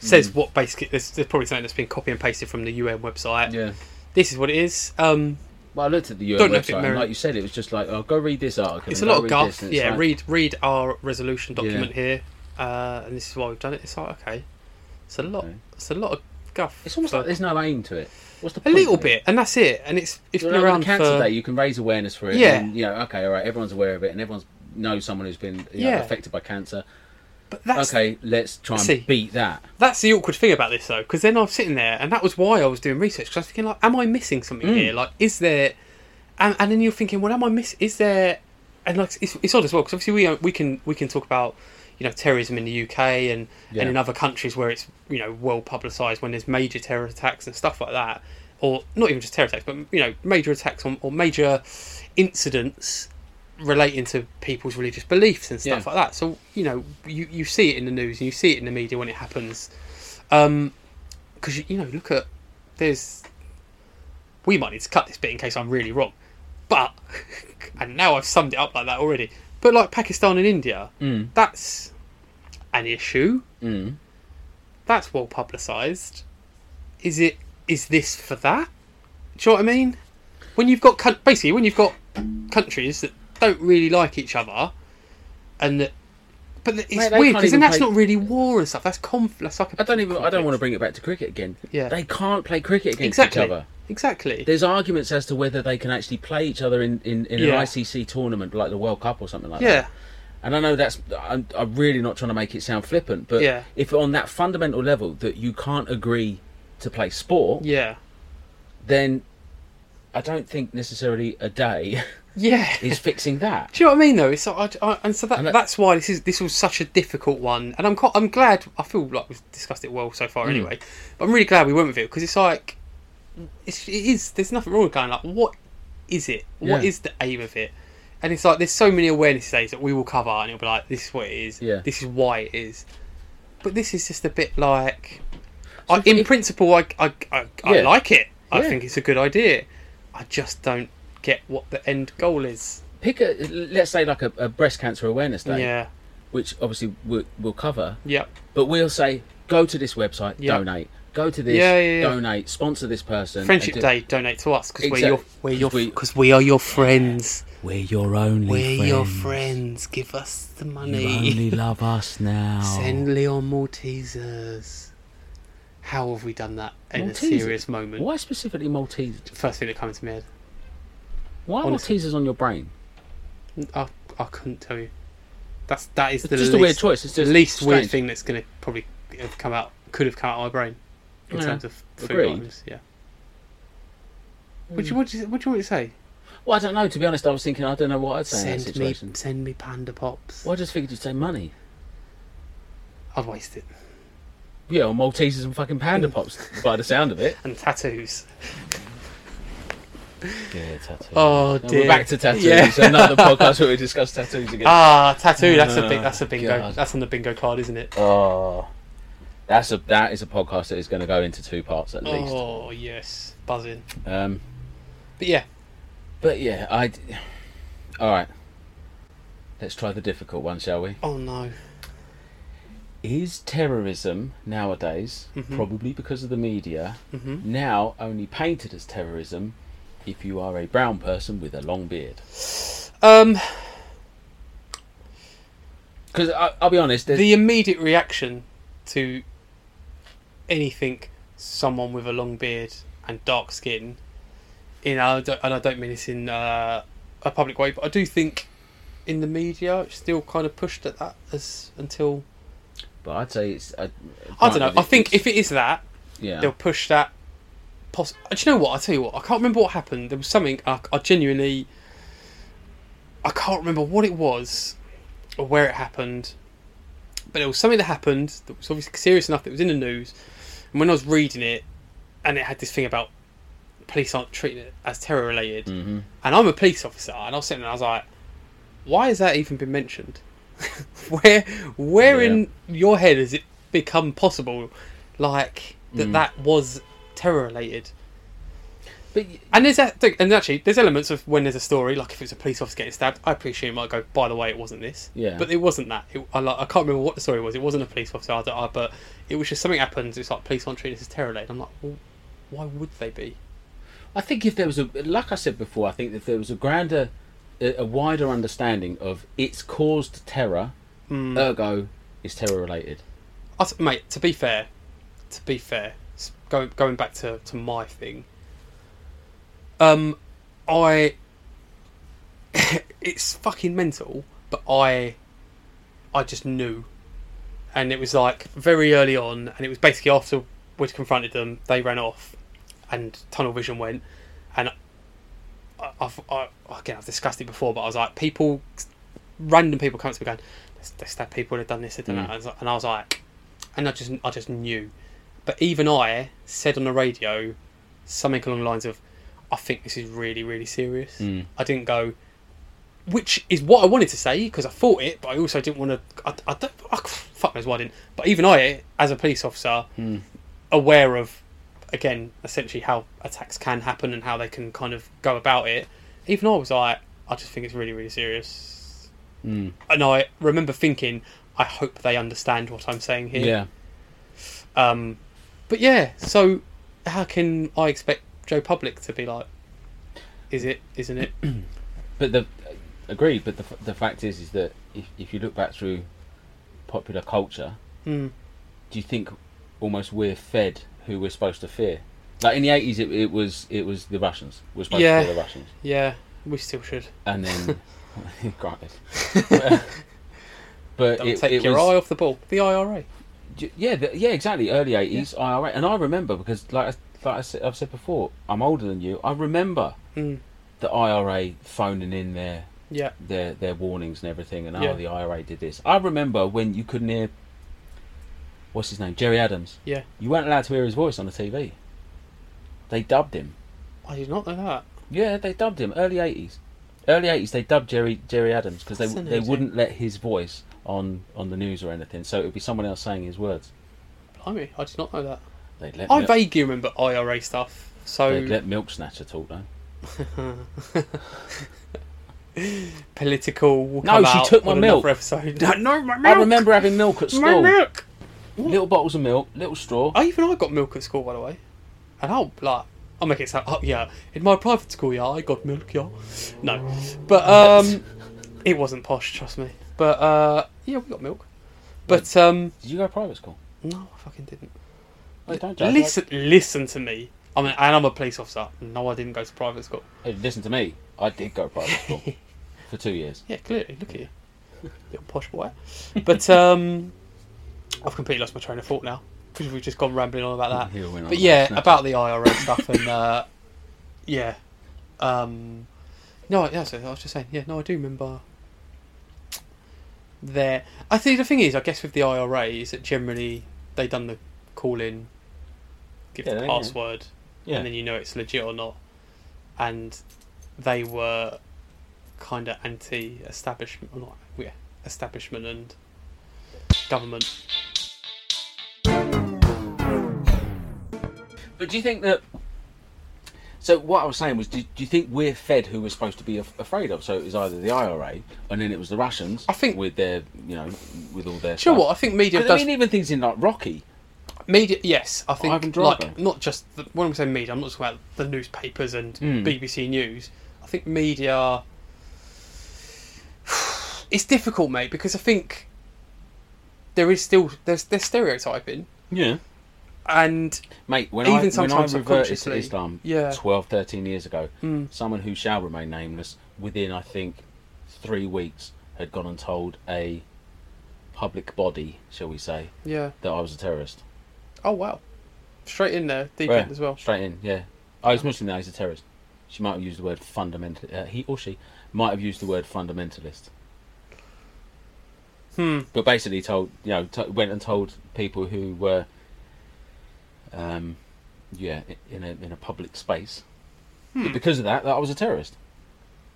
Says what basically there's, there's probably something that's been copy and pasted from the UN website. yeah. This is what it is. Um, Well, I looked at the UN Don't know if it website, and like you said, it was just like, oh, go read this article. it's a lot of guff. this, and it's Yeah, like- read read our resolution document here, uh, and this is why we've done it. It's like okay, it's a lot. Okay. It's a lot of guff. It's almost for- like there's no aim to it. What's the a little bit, and that's it. And it's it's Well, been on around Cancer for Day, you can raise awareness for it. Yeah. And, you know, okay, all right, everyone's aware of it, and everyone's knows someone who's been you know, Yeah. affected by cancer. But that's okay, let's try and See. beat that. that's the awkward thing about this though, because then I was sitting there, and that was why I was doing research. Because I was thinking, like, am I missing something Mm. here? Like, is there? And, and then you're thinking, well, am I miss? Is there and like it's, it's odd as well because obviously we uh, we can we can talk about you know terrorism in the UK and Yeah. and in other countries where it's you know well publicised when there's major terror attacks and stuff like that, or not even just terror attacks, but you know major attacks on or major incidents relating to people's religious beliefs and stuff Yeah. like that. So you know you you see it in the news and you see it in the media when it happens, because you, you know look at there's we might need to cut this bit in case I'm really wrong, but and now I've summed it up like that already. But like Pakistan and India, Mm. that's an issue. Mm. That's well publicised. Is it? Is this for that? Do you know what I mean? When you've got basically when you've got countries that don't really like each other, and that, but it's Mate, they weird can't because then that's play- not really war and stuff. That's conf. That's like a I don't even. I don't want to bring it back to cricket again. Yeah. They can't play cricket against exactly. each other. Exactly. There's arguments as to whether they can actually play each other in, in, in Yeah. an ICC tournament like the World Cup or something like that. yeah. And I know that's. I'm, I'm really not trying to make it sound flippant, but Yeah. if on that fundamental level that you can't agree to play sport, Yeah. then I don't think necessarily a day Yeah. is fixing that. Do you know what I mean? Though it's I, I, and so that, And that- that's why this is this was such a difficult one, and I'm quite, I'm glad. I feel like we've discussed it well so far, Mm. anyway. But I'm really glad we went with it because it's like it's, it is. There's nothing wrong with going like, what is it? What Yeah. is the aim of it? And it's like there's so many awareness days that we will cover, and it'll be like, this is what it is. Yeah. This is why it is. But this is just a bit like, I, in if- principle, I I, I, I like it. I Yeah. think it's a good idea. I just don't get what the end goal is. Pick a, let's say like a, a breast cancer awareness day, Yeah. which obviously we'll, we'll cover, Yep. but we'll say go to this website, Yeah. donate. Go to this, Yeah, yeah, yeah. donate, sponsor this person. Friendship do- Day, donate to us because Exact- we're your we're your 'cause we- because we are your friends. We're your only We're friends. your friends. Give us the money. You only love us now. Send Leon Maltesers. How have we done that in Maltesers? a serious moment? Why specifically Maltesers? First thing that comes to my head. Why Honestly. Maltesers on your brain? I, I couldn't tell you. That's that is It's the just least, a weird choice. It's just least weird strange. thing that's going to probably have come out could have come out of my brain in Yeah. terms of food Agreed. items. Yeah. Hmm. What do you what do you, what do you want to say? Well, I don't know. To be honest, I was thinking I don't know what I'd say in that Send me situation. send me panda pops. Well, I just figured you'd say money. I'd waste it. Yeah, or Maltesers and fucking panda pops by the sound of it. And tattoos. Oh dear. We're back to tattoos. Yeah. Another podcast where we discuss tattoos again. Ah, tattoo. That's a big. Oh, That's a bingo. God. That's on the bingo card, isn't it? Oh, that's a that is a podcast that is going to go into two parts at least. Oh yes, buzzing. Um, But yeah, but yeah, I. All right. Let's try the difficult one, shall we? oh no. Is terrorism nowadays, Mhm. probably because of the media, hmm now only painted as terrorism if you are a brown person with a long beard? Um, Because I'll be honest, there's, the immediate reaction to anything someone with a long beard and dark skin, you know, and I don't mean this in uh, a public way, but I do think in the media it's still kind of pushed at that as until but I'd say it's. I, I don't know. I think if it is that, yeah, they'll push that. Poss- Do you know what? I tell you what. I can't remember what happened. There was something I, I genuinely. I can't remember what it was, or where it happened, but it was something that happened that was obviously serious enough that it was in the news. And when I was reading it, and it had this thing about police aren't treating it as terror related, hmm and I'm a police officer, and I was sitting there, and I was like, why has that even been mentioned? where, where Yeah. in your head has it become possible, like that Mm. that was terror related? But y- And there's that, and actually, there's elements of when there's a story, like if it's a police officer getting stabbed, I appreciate it might go. By the way, it wasn't this. Yeah. But it wasn't that. It, I, like, I can't remember what the story was. It wasn't a police officer, I don't- but it was just something happened. It's like police aren't treating this as terror related. I'm like, well, why would they be? I think if there was a, like I said before, I think if there was a grander, a, wider understanding of it's caused terror, Mm. ergo, it's terror related. I mate, to be fair, to be fair, going going back to, to my thing, um, I, it's fucking mental, but I, I just knew, and it was like very early on, and it was basically after we'd confronted them, they ran off, and tunnel vision went, and I- I've I, again I've discussed it before, but I was like, people, random people come to me going, "There's, there's that people that have done this, they've done Mm. that," and I was like- and I was like, and I just I just knew, but even I said on the radio something along the lines of, I think this is really really serious. Mm. I didn't go, which is what I wanted to say because I thought it, but I also didn't want to. I, I don't. I, fuck knows why I didn't. But even I, as a police officer, Mm. aware of, again, essentially how attacks can happen and how they can kind of go about it. Even I was like, I just think it's really really serious. Mm. And I remember thinking, I hope they understand what I'm saying here. Yeah. Um, but yeah, so how can I expect Joe Public to be like? Is it? Isn't it? But the agreed. But the the fact is, is that if if you look back through popular culture, Mm. do you think almost we're fed who we're supposed to fear? Like in the eighties, it, it was it was the Russians. We're supposed Yeah. to fear the Russians, Yeah, we still should. and then granted, but, but Don't it, take it your was, eye off the ball. The IRA. Yeah, the, yeah, exactly. Early eighties, IRA, and I remember because, like, I- like I said, I've said before, I'm older than you. I remember Mm. the IRA phoning in their Yeah. their their warnings and everything, and Yeah. oh, the IRA did this. I remember when you couldn't hear what's his name, Gerry Adams. Yeah. You weren't allowed to hear his voice on the TV. They dubbed him. I did not know that. Yeah, they dubbed him. Early eighties, early eighties. They dubbed Gerry Gerry Adams because they they wouldn't let his voice on on the news or anything, so it would be someone else saying his words. Blimey, I did not know that. They'd let I vaguely remember IRA stuff. So they'd let Milk Snatcher talk though. political. Will No, she took my milk. Episode. no, my milk. I remember having milk at school. my milk. Little bottles of milk, little straw. I even I got milk at school, by the way. And I'll like I'll make it sound. Oh yeah, in my private school, yeah, I got milk, yeah. No, but um, it wasn't posh, trust me. But uh, yeah, we got milk. But um, Did you go to private school? no, I fucking didn't. Oh, don't judge. Listen, listen to me. I mean, and I'm a police officer. No, I didn't go to private school. Hey, listen to me. I did go to private school for two years. Yeah, clearly. Look at you, little posh boy. But um, I've completely lost my train of thought now because we've just gone rambling on about that. Went on But yeah, about the IRA stuff and uh, yeah, um, no, yeah. So I was just saying, yeah, no, I do remember there. I think the thing is, I guess with the IRA is that generally they done the call in, give Yeah, the password, yeah. and then you know it's legit or not, and they were kind of anti-establishment, or not, yeah, establishment and government. But do you think that? So what I was saying was, do, do you think we're fed who we're supposed to be af- afraid of? So it was either the IRA, and then it was the Russians. I think- with their, you know, with all their. Sure, what I think media does I mean, even things in like Rocky. Media, yes, I think Drago. like not just the, when I'm saying media, I'm not talking about the newspapers and Mm. BBC News. I think media. It's difficult, mate, because I think there is still there's there's stereotyping, Yeah. And Mate, when Even I when I sometimes reverted to. Islam Yeah. 12, 13 years ago, mm, someone who shall remain nameless, within I think three weeks, had gone and told a public body, shall we say, yeah. that I was a terrorist. Oh wow, straight in there, deep end as well. Straight in, yeah. Oh, he's Muslim now. He's a terrorist. She might have used the word fundamental. Uh, he or she might have used the word fundamentalist. Hmm. But basically, told you know t- went and told people who were, um, yeah, in a in a public space Hmm. because of that that I was a terrorist.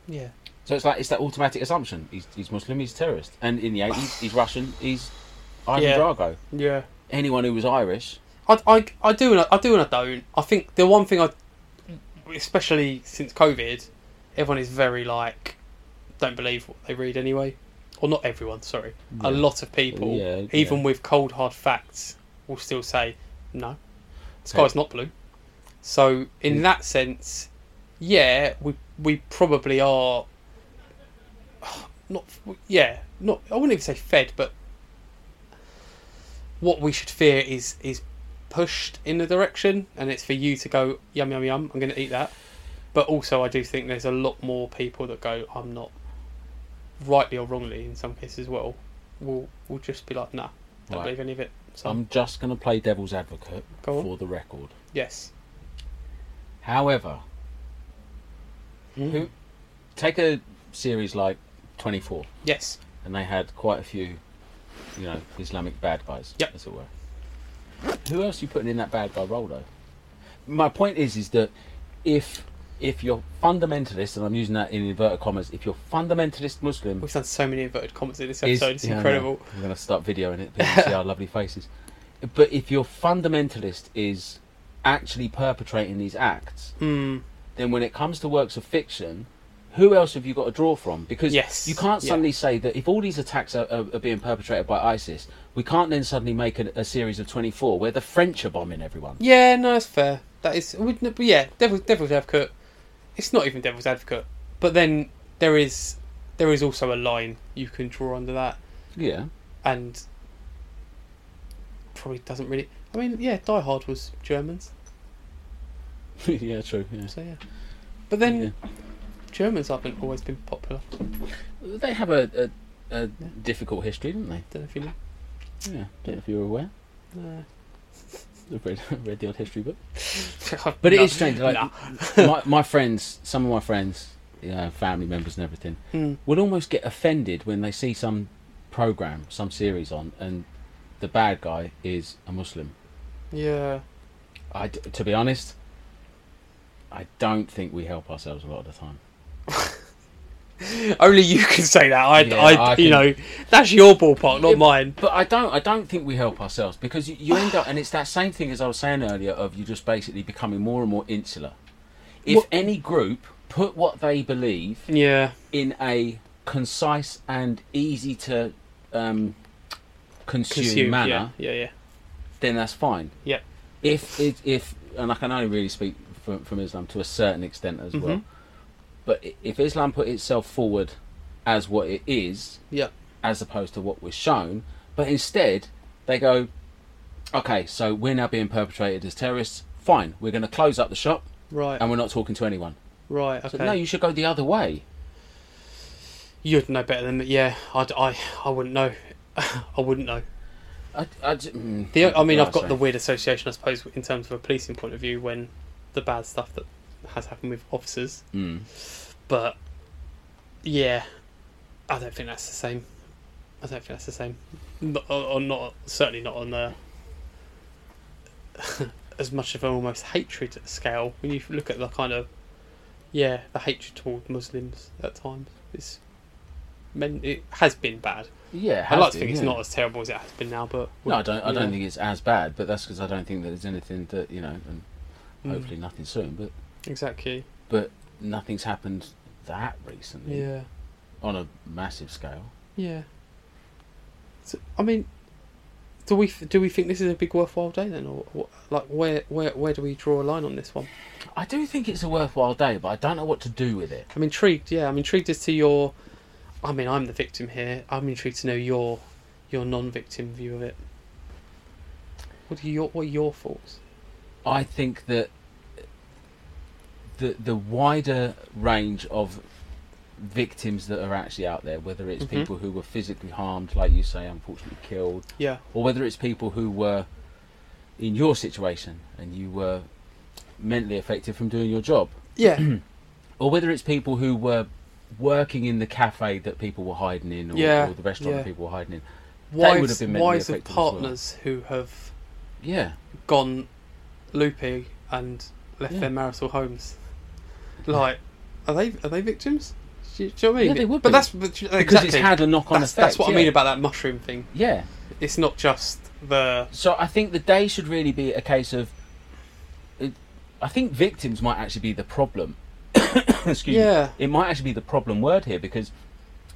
Yeah. So it's like it's that automatic assumption. He's, he's Muslim. He's a terrorist. And in the eighties, he's Russian. He's Ivan Yeah. Drago. Yeah. Anyone who was Irish. I, I, I do and I, I do and I don't. I think the one thing I, especially since COVID, everyone is very like, don't believe what they read anyway, or not everyone. Sorry, Yeah. a lot of people, Yeah, even with cold hard facts, will still say no, sky's not blue. So in Mm. that sense, yeah, we we probably are. Not yeah, not I wouldn't even say fed, but what we should fear is is pushed in the direction, and it's for you to go yum yum yum. I'm going to eat that. But also, I do think there's a lot more people that go, I'm not, rightly or wrongly in some cases as well. Will will just be like, nah, don't Right. believe any of it. So I'm just going to play devil's advocate Go on. for the record. yes, However, hmm. Who take a series like Twenty Four, Yes. and they had quite a few, you know, Islamic bad guys, Yep. as it were. Who else are you putting in that bad guy role though? My point is, is that if if you're fundamentalist, and I'm using that in inverted commas, if you're fundamentalist Muslim, We've done so many inverted commas in this is- episode. it's yeah, incredible. We're going to start videoing it, people see our lovely faces. But if your fundamentalist is actually perpetrating these acts, Hmm. then when it comes to works of fiction, who else have you got to draw from? Because Yes, you can't yeah. suddenly say that if all these attacks are, are, are being perpetrated by ISIS, we can't then suddenly make a, a series of 24 where the French are bombing everyone. Yeah, no, that's fair. That is, wouldn't it- but yeah, devil, devil's advocate. It's not even devil's advocate, but then there is there is also a line you can draw under that, Yeah. and probably doesn't really. I mean, yeah, Die Hard was Germans, yeah, true. Yeah. so yeah. But then Yeah. Germans haven't always been popular. They have a, a, a difficult history, don't they? Don't know if you know. Yeah. Don't know if you're aware. No. I've read, read the old history book. But it No. is strange. Like my, my friends, some of my friends, you know, family members and everything, Hmm. would almost get offended when they see some program, some series on, and the bad guy is a Muslim. Yeah. I, to be honest, I don't think we help ourselves a lot of the time. Only you can say that. I, Yeah, I, I you can- know, that's your ballpark, not Yeah, mine. But I don't. I don't think we help ourselves because you, you end up, and it's that same thing as I was saying earlier of you just basically becoming more and more insular. If What- any group put what they believe Yeah. in a concise and easy to um, consume, Consume. manner, Yeah. Yeah. Yeah. then that's fine. Yeah. If it, if and I can only really speak from, from Islam to a certain extent as well. But if Islam put itself forward as what it is, Yeah. as opposed to what we're shown, but instead they go, okay, so we're now being perpetrated as terrorists. Fine, we're going to close up the shop Right. and we're not talking to anyone. right. So, Okay. no, you should go the other way. You'd know better than me. Yeah. I, I, I wouldn't know. I wouldn't know. I, I, mm, The, I mean, I've got the weird association, I suppose, in terms of a policing point of view, when the bad stuff that has happened with officers. Mm. But yeah, I don't think that's the same. I don't think that's the same. Not, or or not certainly not on the as much of an almost hatred scale. When you look at the kind of yeah, the hatred toward Muslims at times, it's men. It has been bad. Yeah, has like to think it's not as terrible as it has been now, but No, I don't. I yeah. don't think it's as bad, but that's because I don't think that there's anything that you know, and Mm. hopefully nothing soon. But exactly. but nothing's happened that recently Yeah. on a massive scale. Yeah. So, I mean, do we do we think this is a big worthwhile day then, or what, like where where where do we draw a line on this one? I do think it's a worthwhile day, but I don't know what to do with it. I'm intrigued. Yeah, I'm intrigued as to your. I mean, I'm the victim here. I'm intrigued to know your your non-victim view of it. What are your what are your thoughts? I think that the the wider range of victims that are actually out there, whether it's Mhm. people who were physically harmed, like you say, unfortunately killed, Yeah. or whether it's people who were in your situation and you were mentally affected from doing your job, Yeah. or whether it's people who were working in the cafe that people were hiding in, or, Yeah, or the restaurant yeah. that people were hiding in. would wives have been mentally wives of affected well. partners who have Yeah, gone loopy and left Yeah. their marital homes. Like, are they are they victims? Do you, do you know what I mean? Yeah, they would But be. that's but, because it's had a knock-on that's, effect. that's what I yeah. mean about that mushroom thing. Yeah. It's not just the So I think the day should really be a case of. I think victims might actually be the problem. Excuse me. Yeah. me. It might actually be the problem word here because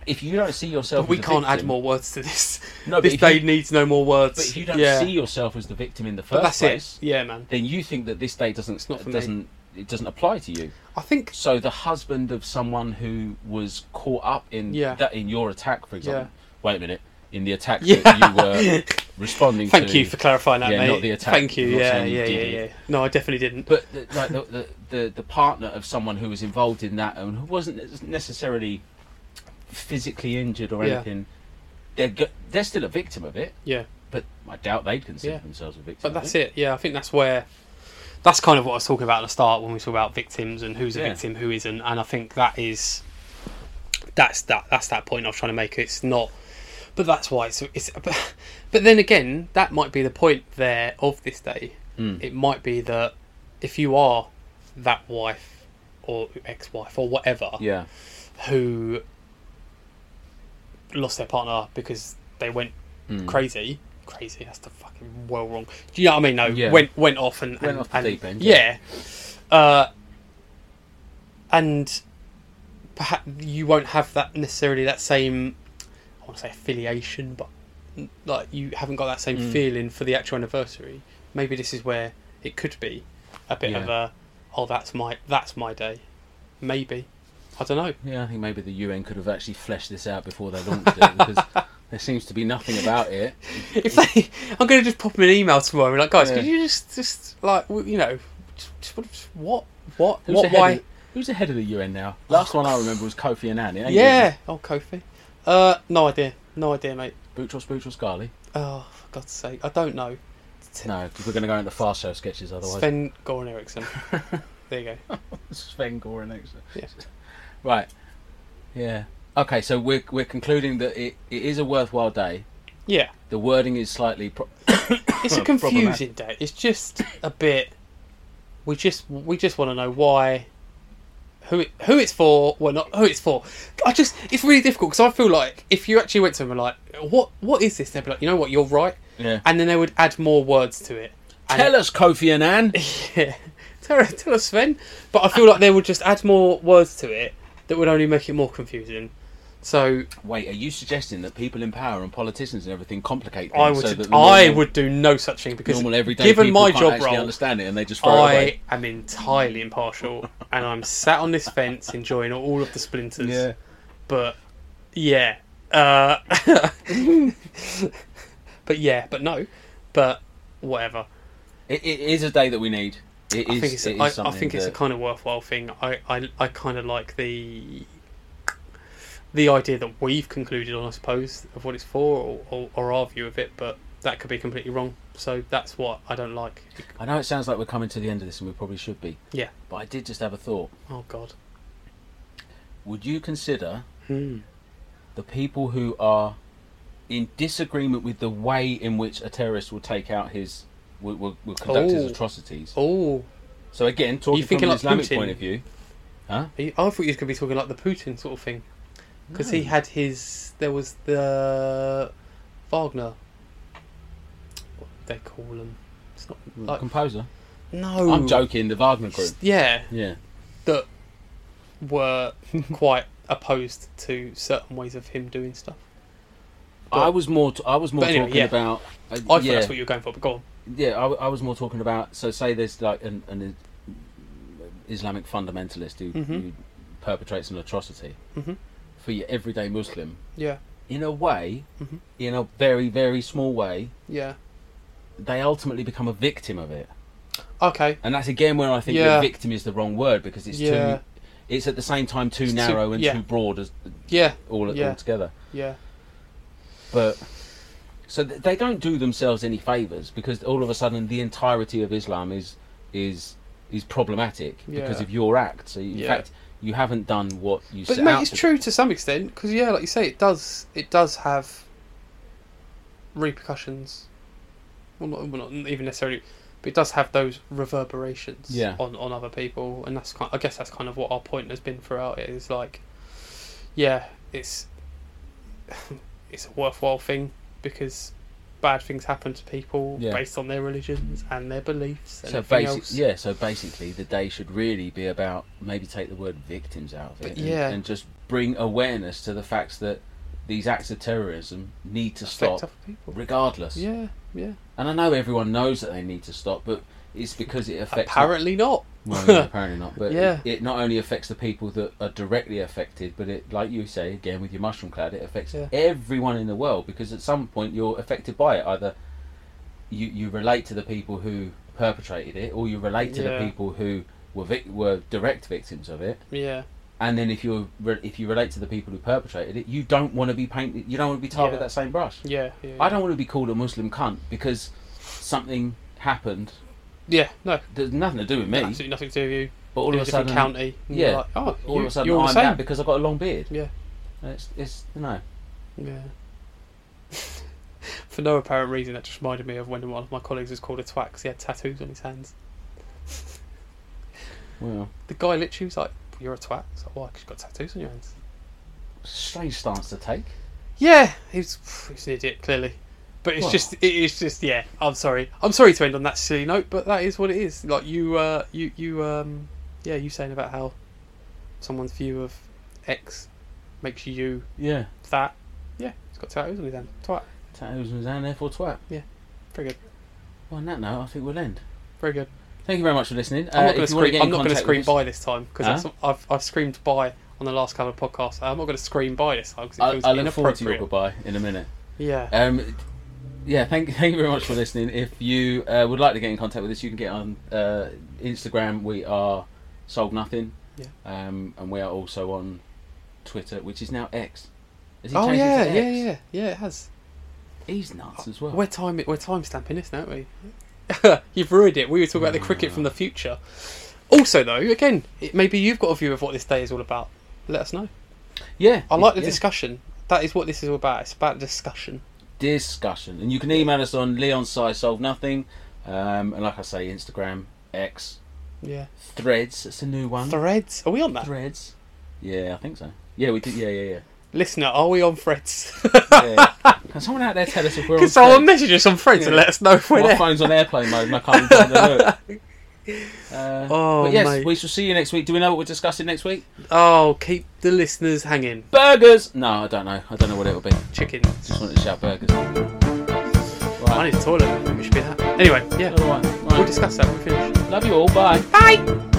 if you don't see yourself, But we as can't add more words to this. No, this day you, needs no more words. but if you don't yeah. see yourself as the victim in the first that's place, it. Yeah, man. then you think that this day doesn't not for me. It doesn't apply to you. I think So the husband of someone who was caught up in Yeah. that in your attack, for example. Wait a minute. In the attack Yeah. that you were responding Thank to. you for clarifying that, Yeah, mate. not the attack. Thank you. I'm Yeah, you yeah, yeah, yeah. No, I definitely didn't. But the, like the, the, the the partner of someone who was involved in that and who wasn't necessarily physically injured or Yeah. anything, they're they're still a victim of it. Yeah. But I doubt they'd consider Yeah. themselves a victim. But that's it. Yeah, I think that's where that's kind of what I was talking about at the start when we talk about victims and who's a Yeah. victim, who isn't, and I think that is that's that that's that point I was trying to make. It's not, but that's why it's it's. But, but then again, that might be the point there of this day. Mm. It might be that if you are that wife or ex-wife or whatever Yeah. who lost their partner because they went Mm. crazy. Crazy, that's the fucking well wrong. Do you know what I mean? No, Yeah. went went off and Went and, off the and- deep end, Yeah, uh, and perhaps you won't have that necessarily that same. I want to say affiliation, but like you haven't got that same Mm. feeling for the actual anniversary. Maybe this is where it could be a bit of a. Oh, that's my that's my day. Maybe, I don't know. Yeah, I think maybe the UN could have actually fleshed this out before they launched it because there seems to be nothing about it. if they, I'm going to just pop them an email tomorrow and be like, guys, Yeah. could you just, just like, you know, just, what, what, Who's what, why? Of, who's the head of the UN now? Last one I remember was Kofi Annan. It Yeah, oh, Kofi. Uh, no idea, no idea, mate. Boutros Boutros Ghali. Oh, for God's sake, I don't know. No, because we're going to go into fast show sketches otherwise. Sven Goran Eriksson. there you go. Sven Goran Eriksson. Yeah. Right. Yeah. Okay, so we're we're concluding that it, it is a worthwhile day. Yeah, The wording is slightly. Pro- it's a confusing day. It's just a bit. We just we just want to know why. Who it, who it's for? Well, not who it's for. I just it's really difficult because I feel like if you actually went to them and like, what what is this? They'd be like, you know what, you're right, yeah. and then they would add more words to it. Tell us, Kofi Annan. Yeah, tell, tell us, Sven. But I feel like they would just add more words to it that would only make it more confusing. So Wait, are you suggesting that people in power and politicians and everything complicate things I would so that the I would do no such thing because normal everyday given my can't job role, understand it and they just throw it away? I am entirely impartial, and I'm sat on this fence enjoying all of the splinters. Yeah, But yeah, uh, but yeah, but no, but whatever. It, it is a day that we need. It I think it's it a, is I, I think it's a kind of worthwhile thing. I I, I kind of like the the idea that we've concluded on, I suppose, of what it's for, or, or, or our view of it. But that could be completely wrong. So that's what I don't like. I know it sounds like we're coming to the end of this, and we probably should be. Yeah. But I did just have a thought. Oh God. Would you consider Hmm. the people who are in disagreement with the way in which a terrorist will take out his will, will, will conduct his Oh. atrocities? Oh, So again, talking from thinking an like Islamic Putin? point of view, huh? I thought you was going to be talking like the Putin sort of thing. Because he No. had his. There was the Wagner. What do they call them? It's not like composer. no. I'm joking. The Wagner group. Yeah, Yeah. that were quite opposed to certain ways of him doing stuff. But- I was more. T- I was more But anyway, talking yeah. about. Uh, I thought yeah, that's what you were going for, but go on. Yeah. I was more talking about. So say there's like an, an Islamic fundamentalist who, Mhm. who perpetrates an atrocity. Mhm. For your everyday Muslim, Yeah, in a way, Mhm. in a very very small way, yeah. they ultimately become a victim of it. Okay. And that's again where I think Yeah. the victim is the wrong word because it's Yeah. too. It's at the same time too It's too- narrow and yeah. too broad as Yeah, all Yeah. all together. yeah. But so th- they don't do themselves any favors because all of a sudden the entirety of Islam is is is problematic because of your act. So in Yeah. fact, you haven't done what you said. But mate, it's to true to some extent because yeah, like you say, it does. It does have repercussions. Well, not, well, not even necessarily, but it does have those reverberations Yeah. on on other people, and that's kind. I guess that's kind of what our point has been throughout it. Is like, yeah, it's it's a worthwhile thing because bad things happen to people Yeah. based on their religions and their beliefs and So everything basic, else. yeah. So basically, the day should really be about maybe take the word victims out of it, But and, yeah. and just bring awareness to the facts that these acts of terrorism need to Affect stop, people. regardless. Yeah, yeah. And I know everyone knows that they need to stop, but it's because it affects. Apparently not. Well, yeah, apparently not. But Yeah. it, it not only affects the people that are directly affected, but it, like you say again with your mushroom cloud, it affects Yeah. everyone in the world because at some point you're affected by it. Either you you relate to the people who perpetrated it, or you relate to Yeah. the people who were vic- were direct victims of it. Yeah. And then if you re- if you relate to the people who perpetrated it, you don't want to be painted. You don't want to be tarred with that same brush. Yeah, yeah. I don't want to be called a Muslim cunt because something happened Yeah, no, There's nothing to do with me. absolutely nothing to do with you. But all of a sudden, county. yeah, like, oh, all you, of a sudden I'm that because I've got a long beard. Yeah, And It's, it's you know. yeah. For no apparent reason, that just reminded me of when one of my colleagues was called a twat because he had tattoos on his hands. Well, The guy literally was like, "You're a twat." It's like, "Why? Because you've got tattoos on your hands." strange stance to take. Yeah, he's he's an idiot clearly, but it's just it is just yeah. I'm sorry. I'm sorry to end on that silly note, but that is what it is. Like you, uh, you, you, um, yeah, you saying about how someone's view of X makes you Yeah. that. Yeah, he's got tattoos on his hand. Twat. Tattoos on his hand, therefore twat. Yeah. Very good. Well, on that note, I think we'll end. Very good. Thank you very much for listening. I'm Uh, not going to scream. get I'm not going to scream by this time because Huh? I've I've screamed by on the last couple of podcasts. I'm not going to scream by this time because it I, feels I look forward to your inappropriate. goodbye in a minute. Yeah. Um, yeah, thank, thank you very much for listening. If you uh, would like to get in contact with us, you can get on uh, Instagram. We are Solve Nothing. Yeah. Um, and we are also on Twitter, which is now X. Has he Oh changed it yeah, to yeah, X? yeah, yeah. It has. He's nuts as well. We're time we're time stamping this, aren't we? You've ruined it. We were talking about the cricket from the future. Also, though, again, it, maybe you've got a view of what this day is all about. Let us know. yeah, I like the yeah. discussion. That is what this is all about. It's about discussion. Discussion. And you can email us on Leon Si Solve Nothing. Um, and like I say, Instagram, X, Yeah. Threads. It's a new one. Threads. Are we on that? Threads. Yeah, I think so. Yeah, we did. Yeah, yeah, yeah. Listener, are we on Threads? yeah. yeah. Can someone out there tell us if we're on Can someone Threads? message us on Threads and let us know if we're My there? phone's on airplane mode and I can't even the look. Uh, Oh, but yes, mate. we shall see you next week. Do we know what we're discussing next week? Oh, keep the listeners hanging. Burgers! No, I don't know. I don't know what it'll be. Chickens. Just wanted to shout burgers. I need a toilet. We should be that. Anyway, yeah. All right. We'll discuss that when we finish. Love you all. Bye. Bye!